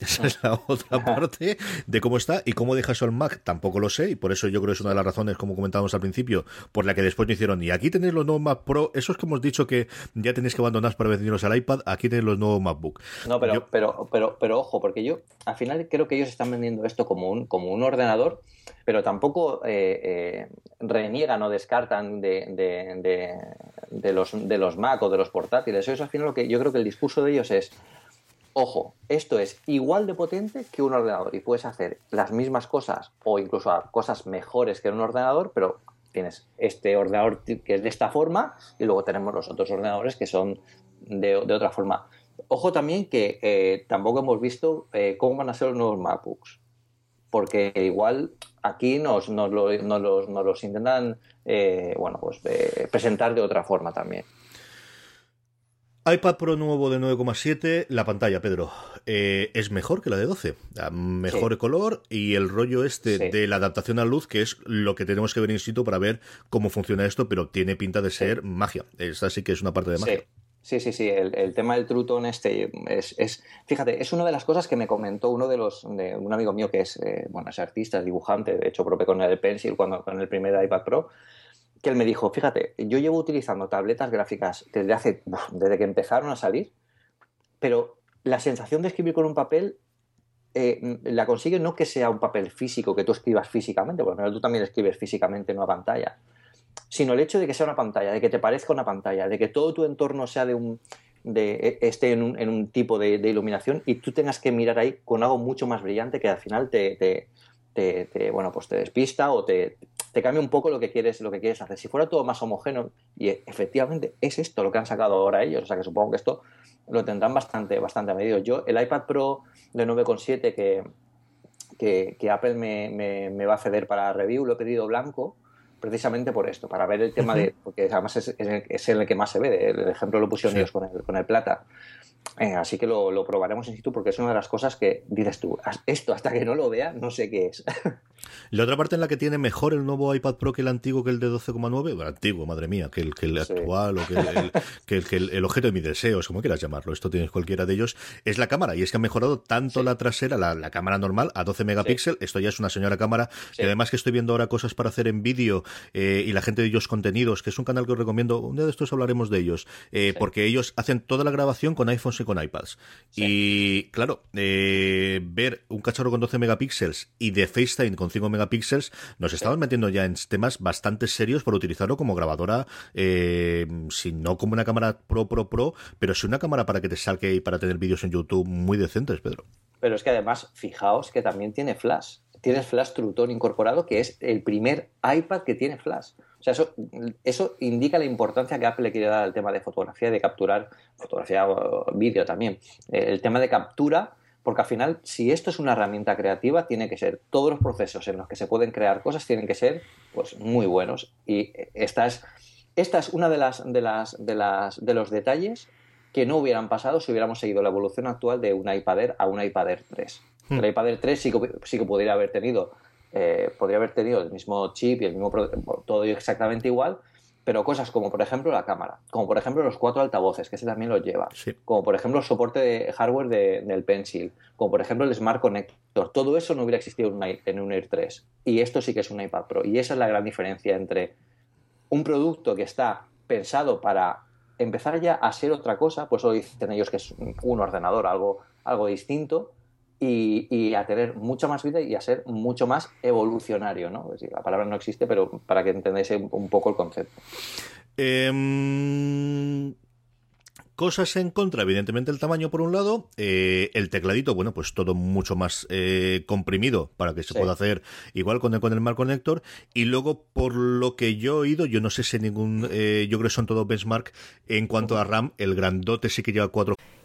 Esa es la otra parte de cómo está y cómo deja eso al Mac. Tampoco lo sé y por eso yo creo que es una de las razones, como comentábamos al principio, por la que después me hicieron. Y aquí tenéis los nuevos Mac Pro. Esos que hemos dicho que ya tenéis que abandonar para veniros al iPad. Aquí tenéis los nuevos MacBook. No, pero, Yo- pero, pero, pero ojo, porque yo al final creo que ellos están vendiendo esto como un, como un ordenador, pero tampoco eh, eh, reniegan o descartan de, de, de- de los, de los Mac o de los portátiles. Eso al final lo que yo creo que el discurso de ellos es ojo, esto es igual de potente que un ordenador y puedes hacer las mismas cosas o incluso cosas mejores que un ordenador, pero tienes este ordenador que es de esta forma y luego tenemos los otros ordenadores que son de, otra forma. Ojo también que eh, tampoco hemos visto eh, cómo van a ser los nuevos MacBooks, porque igual aquí nos, lo- los intentan eh, bueno, pues, eh, presentar de otra forma también. iPad Pro nuevo de 9,7, la pantalla, Pedro, eh, es mejor que la de 12. Ah, Mejor Sí. color y el rollo este Sí. de la adaptación a luz, que es lo que tenemos que ver in situ para ver cómo funciona esto, pero tiene pinta de ser magia. Esta sí que es una parte de magia. Sí. Sí, sí, el, el tema del True Tone este es, es- fíjate, es una de las cosas que me comentó uno de los, de un amigo mío que es, eh, bueno, es artista, es dibujante, de hecho propio con el Pencil, cuando, con el primer iPad Pro, que él me dijo, fíjate, yo llevo utilizando tabletas gráficas desde hace, desde que empezaron a salir, pero la sensación de escribir con un papel eh, la consigue no que sea un papel físico, que tú escribas físicamente, porque tú también escribes físicamente en una pantalla, sino el hecho de que sea una pantalla, de que te parezca una pantalla, de que todo tu entorno sea de un de, e- esté en un, en un tipo de, de iluminación y tú tengas que mirar ahí con algo mucho más brillante que al final te- te- te, bueno pues te despista o te, te cambia un poco lo que quieres lo que quieres hacer. Si fuera todo más homogéneo y efectivamente es esto lo que han sacado ahora ellos, o sea que supongo que esto lo tendrán bastante bastante a medido. Yo el iPad Pro de 9,7 que, que, que Apple me, me- me va a ceder para review lo he pedido blanco precisamente por esto, para ver el tema de, porque además es, es el, es el que más se ve, el ejemplo lo pusieron Sí. ellos con el, con el plata. Eh, así que lo, lo probaremos in situ porque es una de las cosas que dices tú, "As- esto hasta que no lo vea no sé qué es. La otra parte en la que tiene mejor el nuevo iPad Pro que el antiguo, que el de 12,9, bueno, antiguo, madre mía, que el, que el Sí. actual o que, el, que el- que el- objeto de mis deseos, como quieras llamarlo, esto tienes cualquiera de ellos, es la cámara. Y es que han mejorado tanto Sí. la trasera, la, la cámara normal, a 12 megapíxeles, esto ya es una señora cámara, y además que estoy viendo ahora cosas para hacer en vídeo eh, y la gente de ellos contenidos, que es un canal que os recomiendo, un día de estos hablaremos de ellos, eh, Sí. porque ellos hacen toda la grabación con iPhones y con iPads. Sí. Y claro, eh, ver un cacharro con 12 megapíxeles y de FaceTime con 5 megapíxeles, nos estamos metiendo ya en temas bastante serios para utilizarlo como grabadora, eh, si no como una cámara pro, pro, pro, pero sí una cámara para que te salga y para tener vídeos en YouTube muy decentes, Pedro. Pero es que además, fijaos que también tiene flash. Tienes flash True Tone incorporado, que es el primer iPad que tiene flash. O sea, eso, eso indica la importancia que Apple le quiere dar al tema de fotografía, de capturar fotografía o vídeo también. Eh, El tema de captura, porque al final, si esto es una herramienta creativa, tiene que ser, todos los procesos en los que se pueden crear cosas tienen que ser pues, muy buenos. Y esta es, esta es una de las, de las, de las, de los detalles que no hubieran pasado si hubiéramos seguido la evolución actual de un iPad Air a un iPad Air 3. El iPad Air 3 sí que, sí que podría haber tenido eh, podría haber tenido el mismo chip y el mismo todo exactamente igual, pero cosas como por ejemplo la cámara, como por ejemplo los cuatro altavoces, que ese también los lleva, Sí. como por ejemplo el soporte de hardware de- del Pencil, como por ejemplo el Smart Connector, todo eso no hubiera existido en un, Air 3. Y esto sí que es un iPad Pro. Y esa es la gran diferencia entre un producto que está pensado para empezar ya a ser otra cosa, pues lo dicen ellos que es un un ordenador, algo, algo distinto, y, y a tener mucha más vida y a ser mucho más evolucionario, ¿no? Es decir, la palabra no existe, pero para que entendáis un- un poco el concepto. Em, Cosas en contra, evidentemente el tamaño por un lado, eh, el tecladito, bueno, pues todo mucho más eh, comprimido para que se Sí. pueda hacer igual con el, con el Mark Connector y luego por lo que yo he oído, yo no sé si ningún, eh, yo creo que son todos benchmark en cuanto a RAM, el grandote sí que lleva 4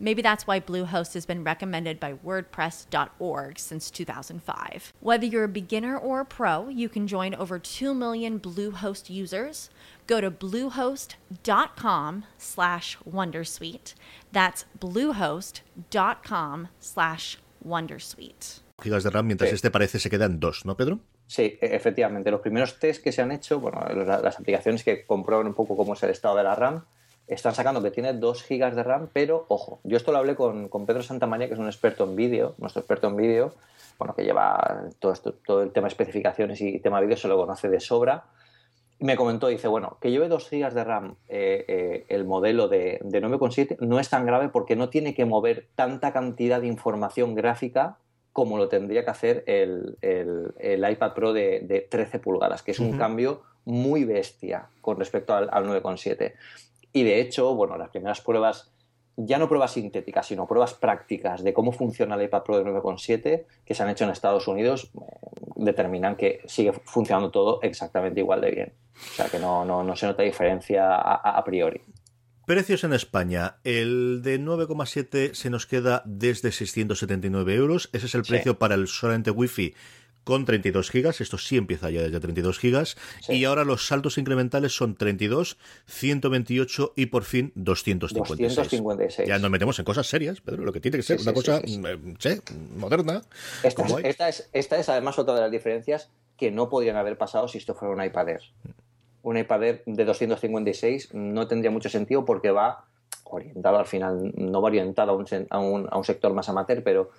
Maybe that's why Bluehost has been recommended by WordPress.org since 2005. Whether you're a beginner or a pro, you can join over 2 million Bluehost users. Go to bluehost.com slash Wondersuite. That's bluehost.com slash Wondersuite. gigas de RAM, mientras Sí. este parece se quedan dos, ¿no, Pedro? Sí, efectivamente. Los primeros test que se han hecho, bueno, las aplicaciones que comprueban un poco cómo es el estado de la RAM, están sacando que tiene 2 gigas de RAM, pero ojo, yo esto lo hablé con, con Pedro Santamaría, que es un experto en vídeo, nuestro experto en vídeo, bueno, que lleva todo, esto, todo el tema de especificaciones y tema vídeo, se lo conoce de sobra. Me comentó, dice, bueno, que lleve 2 gigas de RAM eh, eh, el modelo de, de 9,7 no es tan grave porque no tiene que mover tanta cantidad de información gráfica como lo tendría que hacer el, el- el iPad Pro de, de 13 pulgadas, que es un cambio muy bestia con respecto al, al 9,7. Y de hecho, bueno, las primeras pruebas, ya no pruebas sintéticas, sino pruebas prácticas de cómo funciona el iPad Pro de 9,7 que se han hecho en Estados Unidos, eh, determinan que sigue funcionando todo exactamente igual de bien. O sea que no, no, no se nota diferencia a, priori. Precios en España. El de 9,7 se nos queda desde 679 euros. Ese es el Sí. precio para el solamente Wi-Fi con 32 gigas. Esto sí empieza ya desde 32 gigas. Sí. Y ahora los saltos incrementales son 32, 128 y por fin 256. 256. Ya nos metemos en cosas serias, Pedro, lo que tiene que ser Sí, una sí, cosa moderna. Esta es, esta, es, esta es además otra de las diferencias que no podrían haber pasado si esto fuera un iPad Air. Un iPad Air de 256 no tendría mucho sentido porque va orientado al final, no va orientado a un, a un, a un sector más amateur, pero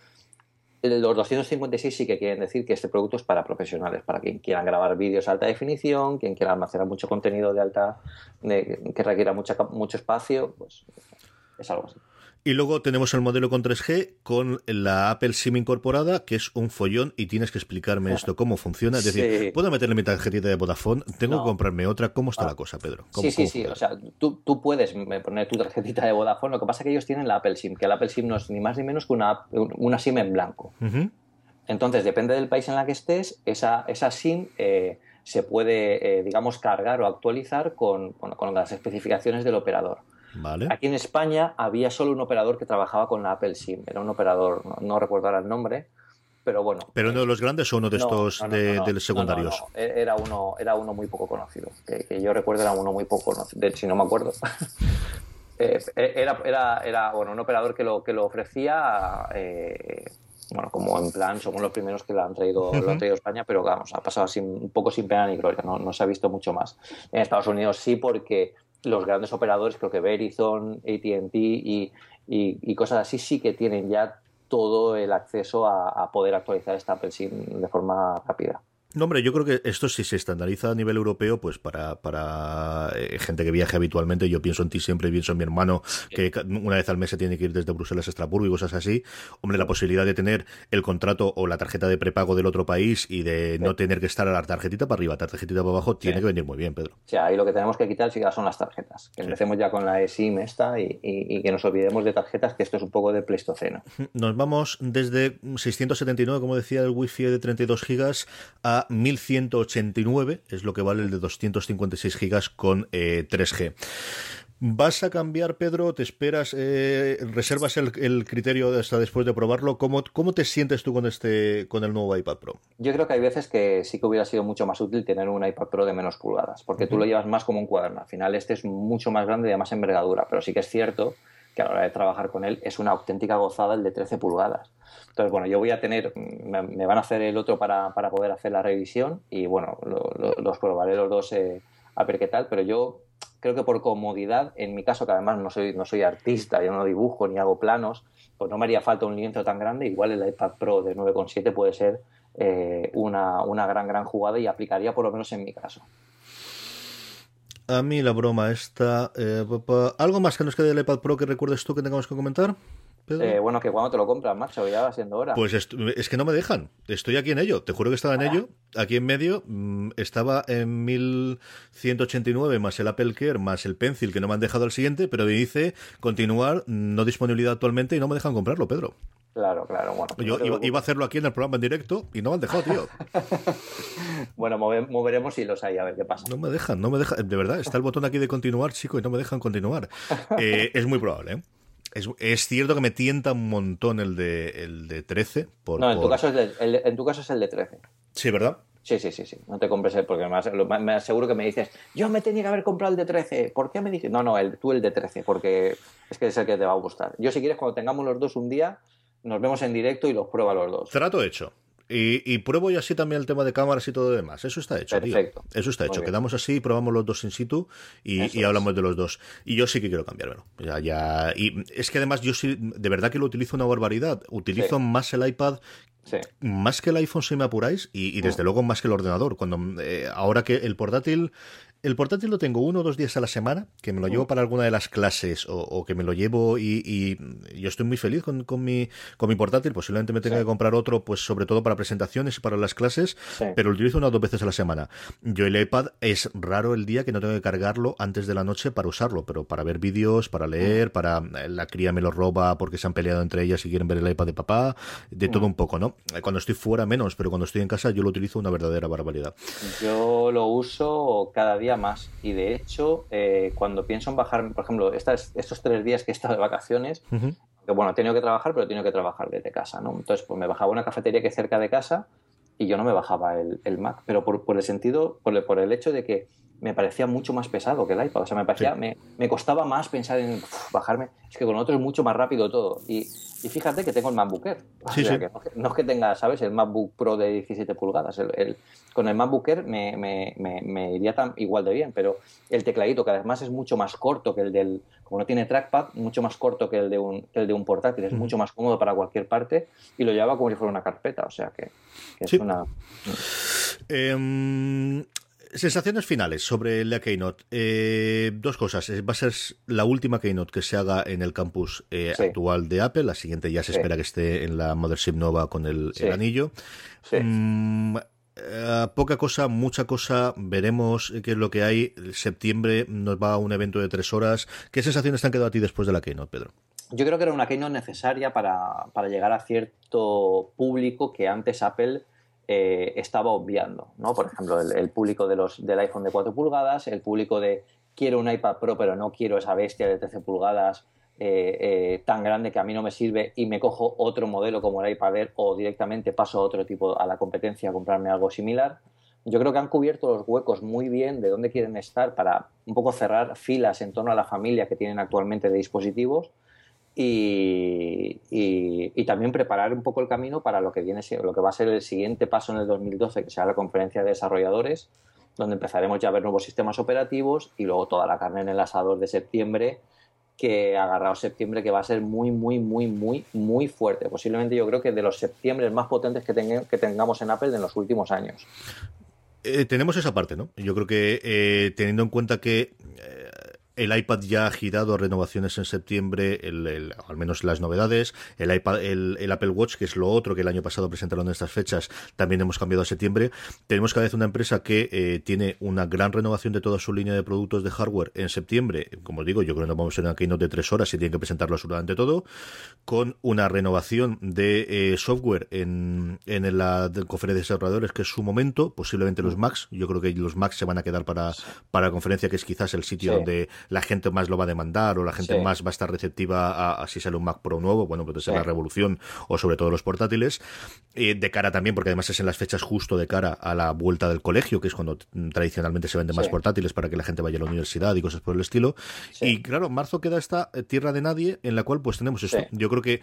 los 256 sí que quieren decir que este producto es para profesionales, para quien quiera grabar vídeos a alta definición, quien quiera almacenar mucho contenido de alta, de- que requiera mucha, mucho espacio, pues es algo así. Y luego tenemos el modelo con 3G con la Apple SIM incorporada, que es un follón y tienes que explicarme esto, cómo funciona. Es decir, Sí. ¿puedo meterle mi tarjetita de Vodafone? ¿Tengo No. que comprarme otra? ¿Cómo está Ah. la cosa, Pedro? ¿Cómo- Sí, sí, sí. funciona? O sea, tú, tú puedes poner tu tarjetita de Vodafone. Lo que pasa es que ellos tienen la Apple SIM, que la Apple SIM no es ni más ni menos que una, una SIM en blanco. Entonces, depende del país en la que estés, esa, esa SIM eh, se puede, eh, digamos, cargar o actualizar con, bueno, con las especificaciones del operador. Vale. Aquí en España había solo un operador que trabajaba con la Apple SIM. Era un operador, no, no recuerdo ahora el nombre, pero bueno. ¿Pero uno de los grandes o uno de estos no, no, de, de los secundarios? no, no. E- Era uno, era uno muy poco conocido. Que, que yo recuerdo era uno muy poco conocido. De hecho, si no me acuerdo. Eh, era, era, era bueno, un operador que lo, que lo ofrecía, eh, bueno, como en plan, somos los primeros que lo han traído, lo han traído a España, pero vamos, ha pasado un poco sin pena ni gloria, no, no se ha visto mucho más. En Estados Unidos sí, porque los grandes operadores, creo que Verizon, ATT y, y, y cosas así, sí que tienen ya todo el acceso a, a poder actualizar esta Apple SIM de forma rápida. No, hombre, yo creo que esto si se estandariza a nivel europeo, pues para, para eh, gente que viaje habitualmente, yo pienso en ti siempre, pienso en mi hermano, que una vez al mes se tiene que ir desde Bruselas a Estrasburgo y cosas así. Hombre, la posibilidad de tener el contrato o la tarjeta de prepago del otro país y de no tener que estar a la tarjetita para arriba, tarjetita para abajo, tiene que venir muy bien, Pedro. O sea, ahí lo que tenemos que quitar sí son las tarjetas. Que empecemos ya con la eSIM esta y, y- y que nos olvidemos de tarjetas, que esto es un poco de pleistoceno. Nos vamos desde 679, como decía, el wifi de 32 gigas a 1189, es lo que vale el de 256 gigas con eh, 3G. ¿Vas a cambiar, Pedro? ¿Te esperas? eh, ¿Reservas el, el criterio hasta después de probarlo? ¿Cómo, ¿Cómo te sientes tú con este con el nuevo iPad Pro? Yo creo que hay veces que sí que hubiera sido mucho más útil tener un iPad Pro de menos pulgadas, porque tú lo llevas más como un cuaderno. Al final este es mucho más grande y de más envergadura, pero sí que es cierto que a la hora de trabajar con él es una auténtica gozada el de 13 pulgadas. Entonces, bueno, yo voy a tener, me, me van a hacer el otro para, para poder hacer la revisión y bueno, lo- lo- los probaré los dos eh, a ver qué tal, pero yo creo que por comodidad, en mi caso, que además no soy, no soy artista, yo no dibujo ni hago planos, pues no me haría falta un lienzo tan grande, igual el iPad Pro de 9,7 puede ser eh, una, una gran, gran jugada y aplicaría por lo menos en mi caso. A mí la broma está... eh, ¿Algo más que nos quede del iPad Pro que recuerdes tú que tengamos que comentar? Eh, bueno, que cuando te lo compras, macho, ya va siendo hora. Pues es que no me dejan. Estoy aquí en ello. Te juro que estaba en ello. Aquí en medio mm, estaba en 1189 más el Apple Care más el Pencil que no me han dejado al siguiente, pero me dice continuar, no disponibilidad actualmente y no me dejan comprarlo, Pedro. Claro, claro. Bueno, Yo no iba, a hacerlo aquí en el programa en directo y no me han dejado, tío. Bueno, move- moveremos hilos ahí a ver qué pasa. No me dejan, no me dejan. De verdad, está el botón aquí de continuar, chico, y no me dejan continuar. Eh, es muy probable, ¿eh? Es, es cierto que me tienta un montón el de, el de 13. Por, No, en tu, caso es el, el- en tu caso es el de 13. Sí, ¿verdad? Sí, sí, sí, sí. No te compres el, porque me, me aseguro que me dices, yo me tenía que haber comprado el de 13. ¿Por qué me dices? No, no, el, tú el de 13, porque es que es el que te va a gustar. Yo, si quieres, cuando tengamos los dos un día, nos vemos en directo y los prueba los dos. Trato hecho. Y, y pruebo yo así también el tema de cámaras y todo lo demás. Eso está hecho. tío. Perfecto. Eso está hecho. Quedamos así y probamos los dos in situ y, y es. hablamos de los dos. Y yo sí que quiero cambiármelo. Ya, ya. Y es que además yo sí, de verdad que lo utilizo una barbaridad. Utilizo Sí. más el iPad Sí. más que el iPhone si me apuráis y, y desde luego más que el ordenador. Cuando eh, ahora que el portátil, el portátil lo tengo uno o dos días a la semana, que me lo llevo para alguna de las clases o, o que me lo llevo y, y yo estoy muy feliz con, con mi con mi portátil. Posiblemente me tenga Sí. que comprar otro, pues sobre todo para presentaciones y para las clases, Sí. pero lo utilizo una o dos veces a la semana. Yo el iPad es raro el día que no tengo que cargarlo antes de la noche para usarlo, pero para ver vídeos, para leer, para eh, la cría me lo roba porque se han peleado entre ellas y quieren ver el iPad de papá, de todo un poco, ¿no? Eh, Cuando estoy fuera menos, pero cuando estoy en casa yo lo utilizo una verdadera barbaridad. Yo lo uso cada día más y de hecho eh, cuando pienso en bajar, por ejemplo, estas, estos tres días que he estado de vacaciones, que bueno, he tenido que trabajar, pero he tenido que trabajar desde casa, ¿no? Entonces, pues me bajaba una cafetería que es cerca de casa y yo no me bajaba el, el Mac, pero por, por el sentido, por el, por el hecho de que me parecía mucho más pesado que el iPad, o sea, me parecía, Sí. me, me costaba más pensar en uf, bajarme, es que con otro es mucho más rápido todo. Y, y fíjate que tengo el MacBook Air, o Sí, sea, sí. que no, no es que tenga, ¿sabes? El MacBook Pro de 17 pulgadas, el, el- con el MacBook Air me, me, me, iría tan, igual de bien, pero el tecladito, que además es mucho más corto que el del, como no tiene trackpad, mucho más corto que el de un, que el de un portátil, es mucho más cómodo para cualquier parte y lo llevaba como si fuera una carpeta, o sea que, que es una... Em, sensaciones finales sobre la Keynote. Eh, dos cosas. Eh, Va a ser la última Keynote que se haga en el campus eh, Sí. actual de Apple. La siguiente ya se Sí. espera que esté en la Mothership Nova con el, Sí. el anillo. Sí. Mm, eh, poca cosa, mucha cosa. Veremos qué es lo que hay. Septiembre nos va a un evento de tres horas. ¿Qué sensaciones te han quedado a ti después de la Keynote, Pedro? Yo creo que era una keynote necesaria para, para llegar a cierto público que antes Apple eh, estaba obviando, ¿no? Por ejemplo, el, público de los, del iPhone de 4 pulgadas, el público de quiero un iPad Pro pero no quiero esa bestia de 13 pulgadas eh, eh, tan grande que a mí no me sirve y me cojo otro modelo como el iPad Air o directamente paso a otro tipo, a la competencia a comprarme algo similar. Yo creo que han cubierto los huecos muy bien de dónde quieren estar para un poco cerrar filas en torno a la familia que tienen actualmente de dispositivos y, y- también preparar un poco el camino para lo que viene lo que va a ser el siguiente paso en el 2012 que será la conferencia de desarrolladores donde empezaremos ya a ver nuevos sistemas operativos y luego toda la carne en el asador de septiembre que agarrado septiembre que va a ser muy muy muy muy muy fuerte posiblemente yo creo que de los septiembre más potentes que, que tengamos en Apple en los últimos años Eh, tenemos esa parte, ¿no? Yo creo que eh, teniendo en cuenta que el iPad ya ha girado a renovaciones en septiembre, el, el- al menos las novedades, el iPad, el, el Apple Watch, que es lo otro que el año pasado presentaron en estas fechas, también hemos cambiado a septiembre. Tenemos cada vez una empresa que eh, tiene una gran renovación de toda su línea de productos de hardware en septiembre. Como os digo, yo creo que nos vamos a ir a una keynote de tres horas y tienen que presentarlo absolutamente todo, con una renovación de eh, software en, en la de conferencia de desarrolladores, que es su momento, posiblemente los Macs. Yo creo que los Macs se van a quedar para, para la conferencia, que es quizás el sitio Sí. donde la gente más lo va a demandar o la gente Sí. más va a estar receptiva a, a si sale un Mac Pro nuevo, bueno, pues ser Sí. la revolución o sobre todo los portátiles. Eh, de cara también, porque además es en las fechas justo de cara a la vuelta del colegio, que es cuando tradicionalmente se venden más portátiles para que la gente vaya a la universidad y cosas por el estilo. Y claro, marzo queda esta eh, tierra de nadie en la cual pues tenemos esto. Yo creo que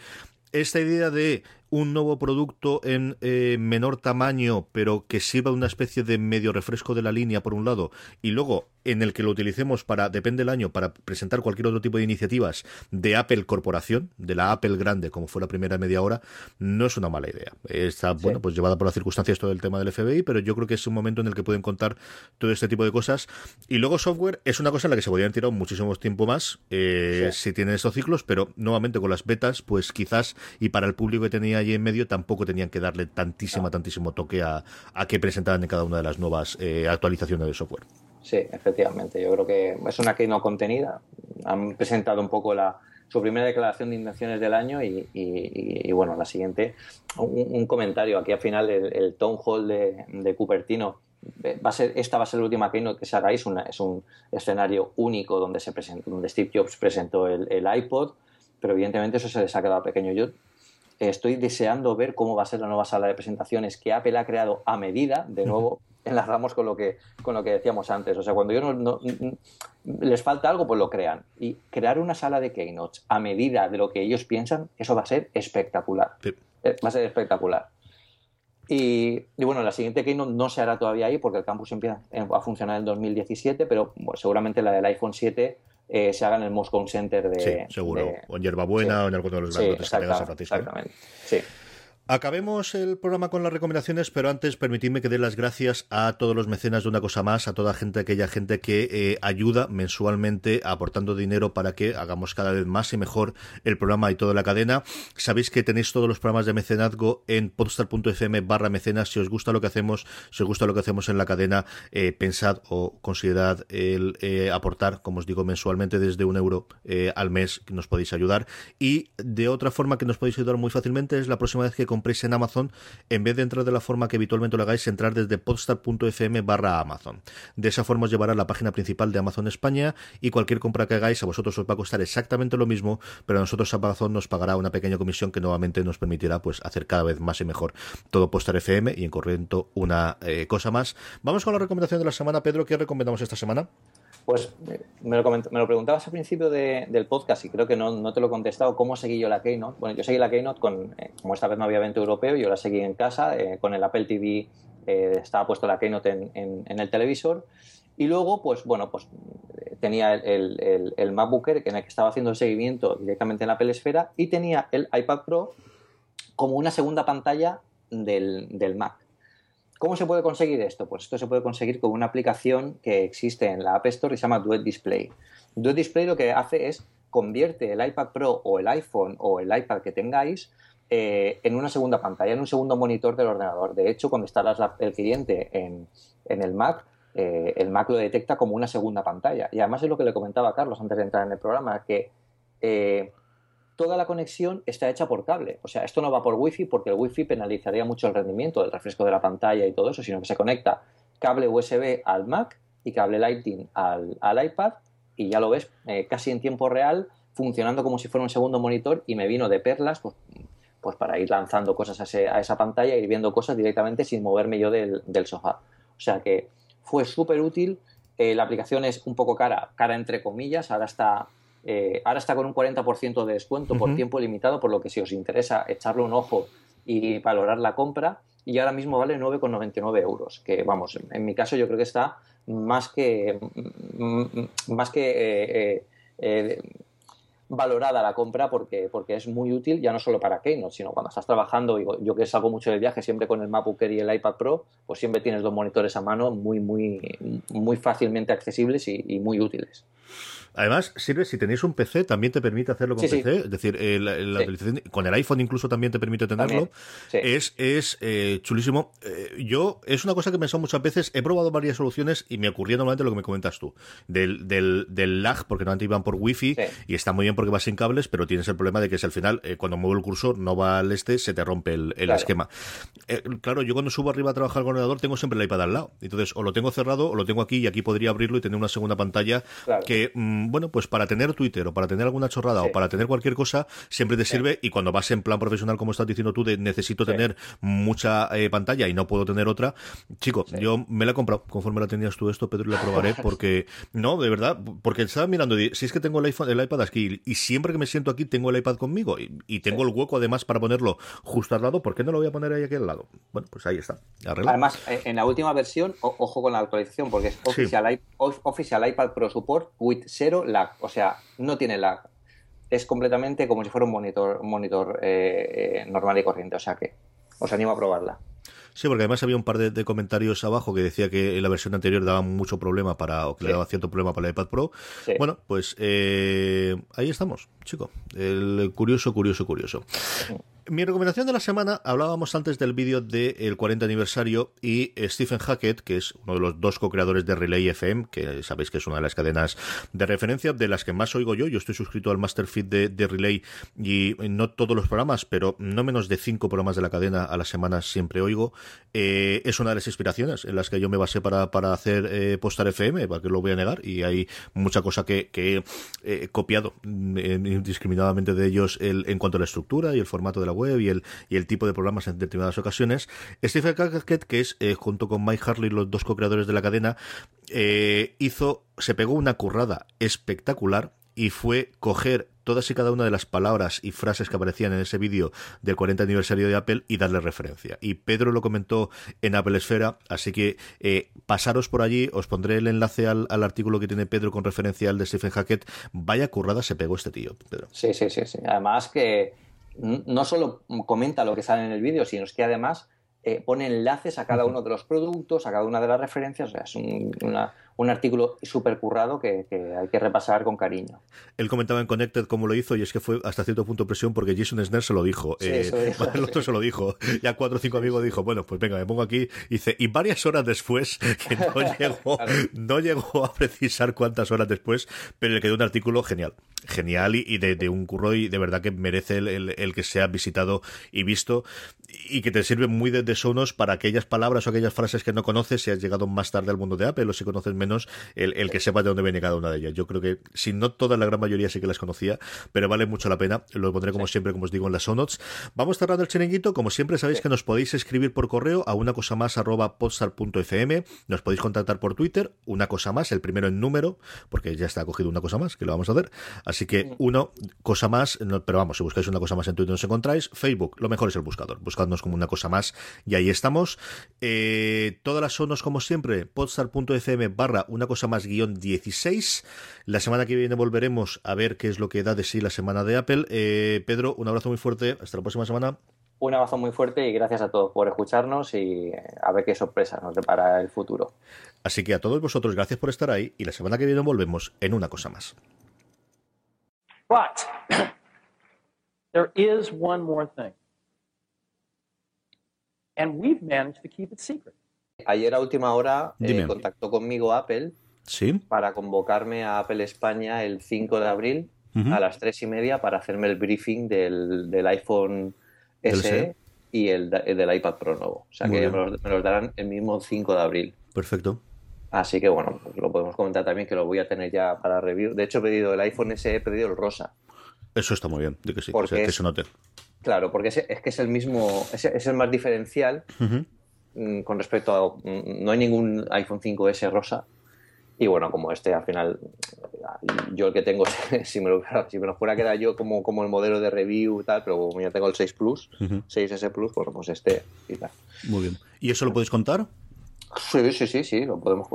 esta idea de un nuevo producto en eh, menor tamaño, pero que sirva una especie de medio refresco de la línea por un lado, y luego en el que lo utilicemos para, depende del año, para presentar cualquier otro tipo de iniciativas de Apple Corporación, de la Apple grande, como fue la primera media hora, no es una mala idea. Está, bueno, pues llevada por las circunstancias todo el tema del FBI, pero yo creo que es un momento en el que pueden contar todo este tipo de cosas. Y luego software es una cosa en la que se podrían tirar muchísimo tiempo más eh, Sí. si tienen estos ciclos, pero nuevamente con las betas, pues quizás, y para el público que tenía allí en medio, tampoco tenían que darle tantísimo, tantísimo toque a, a que presentaran en cada una de las nuevas eh, actualizaciones de software. Sí, efectivamente. Yo creo que es una keynote contenida. Han presentado un poco la, su primera declaración de intenciones del año y, y- y, bueno, la siguiente, un, un comentario aquí al final, el, el town hall de, de Cupertino. eh, Va a ser, esta va a ser la última keynote que se hagáis, una, es un escenario único donde, se presentó, donde Steve Jobs presentó el, el iPod, pero evidentemente eso se les ha quedado pequeño. Yo estoy deseando ver cómo va a ser la nueva sala de presentaciones que Apple ha creado a medida, de nuevo enlazamos con lo que, con lo que decíamos antes. O sea, cuando yo no, no- n- les falta algo, pues lo crean. Y crear una sala de keynotes a medida de lo que ellos piensan, eso va a ser espectacular. Sí. Eh, Va a ser espectacular. Y, y bueno, la siguiente keynote no se hará todavía ahí porque el campus empieza eh, a funcionar en 2017, pero bueno, seguramente la del iPhone 7 eh, se haga en el Moscone Center de... Sí, seguro. de- o en Hierbabuena sí. o en alguno de los Sí, grandes que tenga exacta- San Francisco. exactamente. Sí. Acabemos el programa con las recomendaciones, pero antes permitidme que dé las gracias a todos los mecenas de una cosa más, a toda gente, aquella gente que eh, ayuda mensualmente aportando dinero para que hagamos cada vez más y mejor el programa y toda la cadena. Sabéis que tenéis todos los programas de mecenazgo en podstar.fm barra mecenas. Si os gusta lo que hacemos, si os gusta lo que hacemos en la cadena, eh, pensad o considerad el eh, aportar, como os digo, mensualmente desde un euro al mes nos podéis ayudar. Y de otra forma que nos podéis ayudar muy fácilmente es la próxima vez que compréis en Amazon, en vez de entrar de la forma que habitualmente lo hagáis, entrar desde podstar.fm barra Amazon. De esa forma os llevará a la página principal de Amazon España y cualquier compra que hagáis a vosotros os va a costar exactamente lo mismo, pero a nosotros Amazon nos pagará una pequeña comisión que nuevamente nos permitirá pues hacer cada vez más y mejor todo Postar FM y en corriendo una eh, cosa más. Vamos con la recomendación de la semana. Pedro, ¿qué recomendamos esta semana? Pues me lo, coment- me lo preguntabas al principio de- del podcast y creo que no, te lo he contestado. ¿Cómo seguí yo la Keynote? Bueno, yo seguí la Keynote con, eh, como esta vez no había evento europeo, yo la seguí en casa, eh, con el Apple TV eh, estaba puesto la Keynote en, el televisor. Y luego, pues bueno, pues eh, tenía el, el, el- en el que estaba haciendo el seguimiento directamente en la Apple Esfera y tenía el iPad Pro como una segunda pantalla del Mac. ¿Cómo se puede conseguir esto? Pues esto se puede conseguir con una aplicación que existe en la App Store y se llama Duet Display. Duet Display lo que hace es convierte el iPad Pro o el iPhone o el iPad que tengáis eh, en una segunda pantalla, en un segundo monitor del ordenador. De hecho, cuando instalas la- el cliente en, en el Mac, eh, el Mac lo detecta como una segunda pantalla. Y además es lo que le comentaba a Carlos antes de entrar en el programa, que eh, toda la conexión está hecha por cable. O sea, esto no va por Wi-Fi porque el Wi-Fi penalizaría mucho el rendimiento del refresco de la pantalla y todo eso, sino que se conecta cable USB al Mac y cable Lightning al, iPad y ya lo ves eh, casi en tiempo real funcionando como si fuera un segundo monitor y me vino de perlas pues, pues para ir lanzando cosas a, esa pantalla ir viendo cosas directamente sin moverme yo del, del sofá. O sea que fue súper útil. Eh, la aplicación es un poco cara, cara entre comillas, ahora está, eh, ahora está con un 40% de descuento por tiempo limitado, por lo que si os interesa echarle un ojo y valorar la compra, y ahora mismo vale 9,99 euros, que vamos, en, mi caso yo creo que está más que, mm, mm, más que eh, eh, valorada la compra porque, porque es muy útil ya no solo para Keynote, sino cuando estás trabajando, y yo que salgo mucho de viaje siempre con el MacBook Air y el iPad Pro, pues siempre tienes dos monitores a mano muy, muy, muy fácilmente accesibles y, y muy útiles. Además, sirve si tenéis un PC, también te permite hacerlo con Sí, sí. PC. Es decir, eh, la, la Sí. utilización- con el iPhone incluso también te permite tenerlo. Es, es eh, chulísimo. Eh, yo, es una cosa que he pensado muchas veces. He probado varias soluciones y me ocurría normalmente lo que me comentas tú. Del, del, del lag, porque normalmente iban por wifi y está muy bien porque va sin cables, pero tienes el problema de que si al final, eh, cuando muevo el cursor, no va al este, se te rompe el, el Claro. esquema. Eh, claro, yo cuando subo arriba a trabajar con el ordenador tengo siempre el iPad al lado. Entonces, o lo tengo cerrado o lo tengo aquí y aquí podría abrirlo y tener una segunda pantalla Claro. que, mm, bueno, pues para tener Twitter o para tener alguna chorrada Sí. o para tener cualquier cosa, siempre te sirve y cuando vas en plan profesional, como estás diciendo tú, de necesito Sí. tener mucha eh, pantalla y no puedo tener otra, chico, yo me la he comprado conforme la tenías tú esto, Pedro, y la probaré porque, no, de verdad, porque estaba mirando, si es que tengo el iPhone, el iPad aquí y siempre que me siento aquí tengo el iPad conmigo y, y tengo el hueco además para ponerlo justo al lado, ¿por qué no lo voy a poner ahí aquí al lado? Bueno, pues ahí está. Además, eh, en la última versión, o- ojo con la actualización, porque es Official, i- of- Official iPad Pro Support with zero lag. O sea, no tiene lag. Es completamente como si fuera un monitor, un monitor eh, eh, normal y corriente. O sea que os animo a probarla. Sí, porque además había un par de, de comentarios abajo que decía que la versión anterior daba mucho problema para, o que le daba cierto problema para el iPad Pro. Sí. Bueno, pues eh, ahí estamos, chico. El curioso, curioso, curioso. Mi recomendación de la semana, hablábamos antes del vídeo del 40 aniversario y Stephen Hackett, que es uno de los dos co-creadores de Relay FM, que sabéis que es una de las cadenas de referencia de las que más oigo yo. Yo estoy suscrito al Master Feed de, de Relay y no todos los programas, pero no menos de cinco programas de la cadena a la semana siempre oigo. Eh, es una de las inspiraciones en las que yo me basé para, para hacer eh, Postar FM, para que lo voy a negar, y hay mucha cosa que, que he eh, copiado mm, indiscriminadamente de ellos el, en cuanto a la estructura y el formato de la web y el, y el tipo de programas en determinadas ocasiones. Stephen Hackett, que es eh, junto con Mike Harley, los dos co-creadores de la cadena, eh, hizo, se pegó una currada espectacular y fue coger todas y cada una de las palabras y frases que aparecían en ese vídeo del 40 aniversario de Apple y darle referencia. Y Pedro lo comentó en Apple Esfera, así que eh, pasaros por allí, os pondré el enlace al, al, artículo que tiene Pedro con referencia al de Stephen Hackett. Vaya currada se pegó este tío, Pedro. Sí, sí, sí, sí. Además que no solo comenta lo que sale en el vídeo, sino es que además eh, pone enlaces a cada uno de los productos, a cada una de las referencias. O sea, es un, una, un artículo súper currado que, que, hay que repasar con cariño. Él comentaba en Connected cómo lo hizo y es que fue hasta cierto punto presión porque Jason Snare se lo dijo. Sí, eh, el otro se lo dijo. Ya cuatro o cinco amigos dijo, bueno, pues venga, me pongo aquí. Y dice, y varias horas después, que no llegó, no llegó a precisar cuántas horas después, pero le quedó un artículo genial. Genial y, y de, de, un curro y de verdad que merece el, el, el, que sea visitado y visto y que te sirve muy de, de sonos para aquellas palabras o aquellas frases que no conoces si has llegado más tarde al mundo de Apple o si conoces menos el, el que sepa de dónde viene cada una de ellas. Yo creo que si no toda la gran mayoría sí que las conocía, pero vale mucho la pena. Lo pondré como sí. siempre, como os digo, en las sonots. Vamos cerrando el chiringuito. Como siempre sabéis sí. que nos podéis escribir por correo a una cosa más arroba podstar.fm. Nos podéis contactar por Twitter, una cosa más, el primero en número, porque ya está cogido una cosa más, que lo vamos a hacer. Así que uno, cosa más, no, pero vamos, si buscáis una cosa más en Twitter nos encontráis. Facebook, lo mejor es el buscador. Buscadnos como una cosa más y ahí estamos. Eh, todas las sonos, como siempre, podstar.fm barra una cosa más guion 16. La semana que viene volveremos a ver qué es lo que da de sí la semana de Apple. Eh, Pedro, un abrazo muy fuerte. Hasta la próxima semana. Un abrazo muy fuerte y gracias a todos por escucharnos y a ver qué sorpresa nos depara el futuro. Así que a todos vosotros, gracias por estar ahí y la semana que viene volvemos en una cosa más. But there is one more thing. And we've managed to keep it secret. Ayer a última hora eh, contactó conmigo Apple ¿Sí? para convocarme a Apple España el 5 de abril uh -huh. a las 3 y media para hacerme el briefing del, del iPhone SE y el, el, del iPad Pro nuevo. O sea Muy que me los, me los, darán el mismo 5 de abril. Perfecto. Así que bueno, pues lo podemos comentar también que lo voy a tener ya para review. De hecho, he pedido el iPhone SE, he pedido el rosa. Eso está muy bien, de que sí, porque o sea, que se note. Claro, porque es, es, que es el mismo, es, es el más diferencial uh -huh. Con respecto a. No hay ningún iPhone 5S rosa. Y bueno, como este al final, yo el que tengo, si me lo, si me lo fuera a quedar yo como, como el modelo de review y tal, pero como ya tengo el 6 Plus, uh -huh. 6S Plus, bueno, pues este y tal. Muy bien. ¿Y eso lo podéis contar? Sí, sí, sí, sí, lo podemos.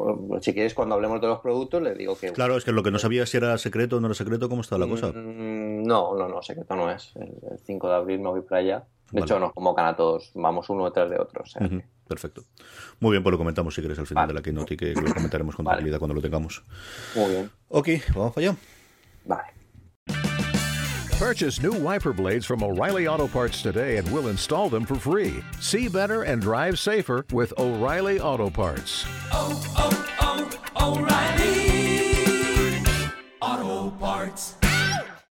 Si quieres, cuando hablemos de los productos, le digo que. Claro, es que lo que no sabía si era secreto o no era secreto, ¿cómo está la cosa? Mm, no, no, no, secreto no es. El, el 5 de abril me voy para allá. De vale. hecho, nos convocan a todos, vamos uno detrás de otro. O sea, uh -huh. Perfecto. Muy bien, pues lo comentamos si quieres al final vale. de la keynote y que lo comentaremos con tranquilidad vale. cuando lo tengamos. Muy bien. Ok, vamos allá. Vale. Purchase new wiper blades from O'Reilly Auto Parts today and we'll install them for free. See better and drive safer with O'Reilly Auto Parts. Oh, oh, oh, O'Reilly Auto Parts.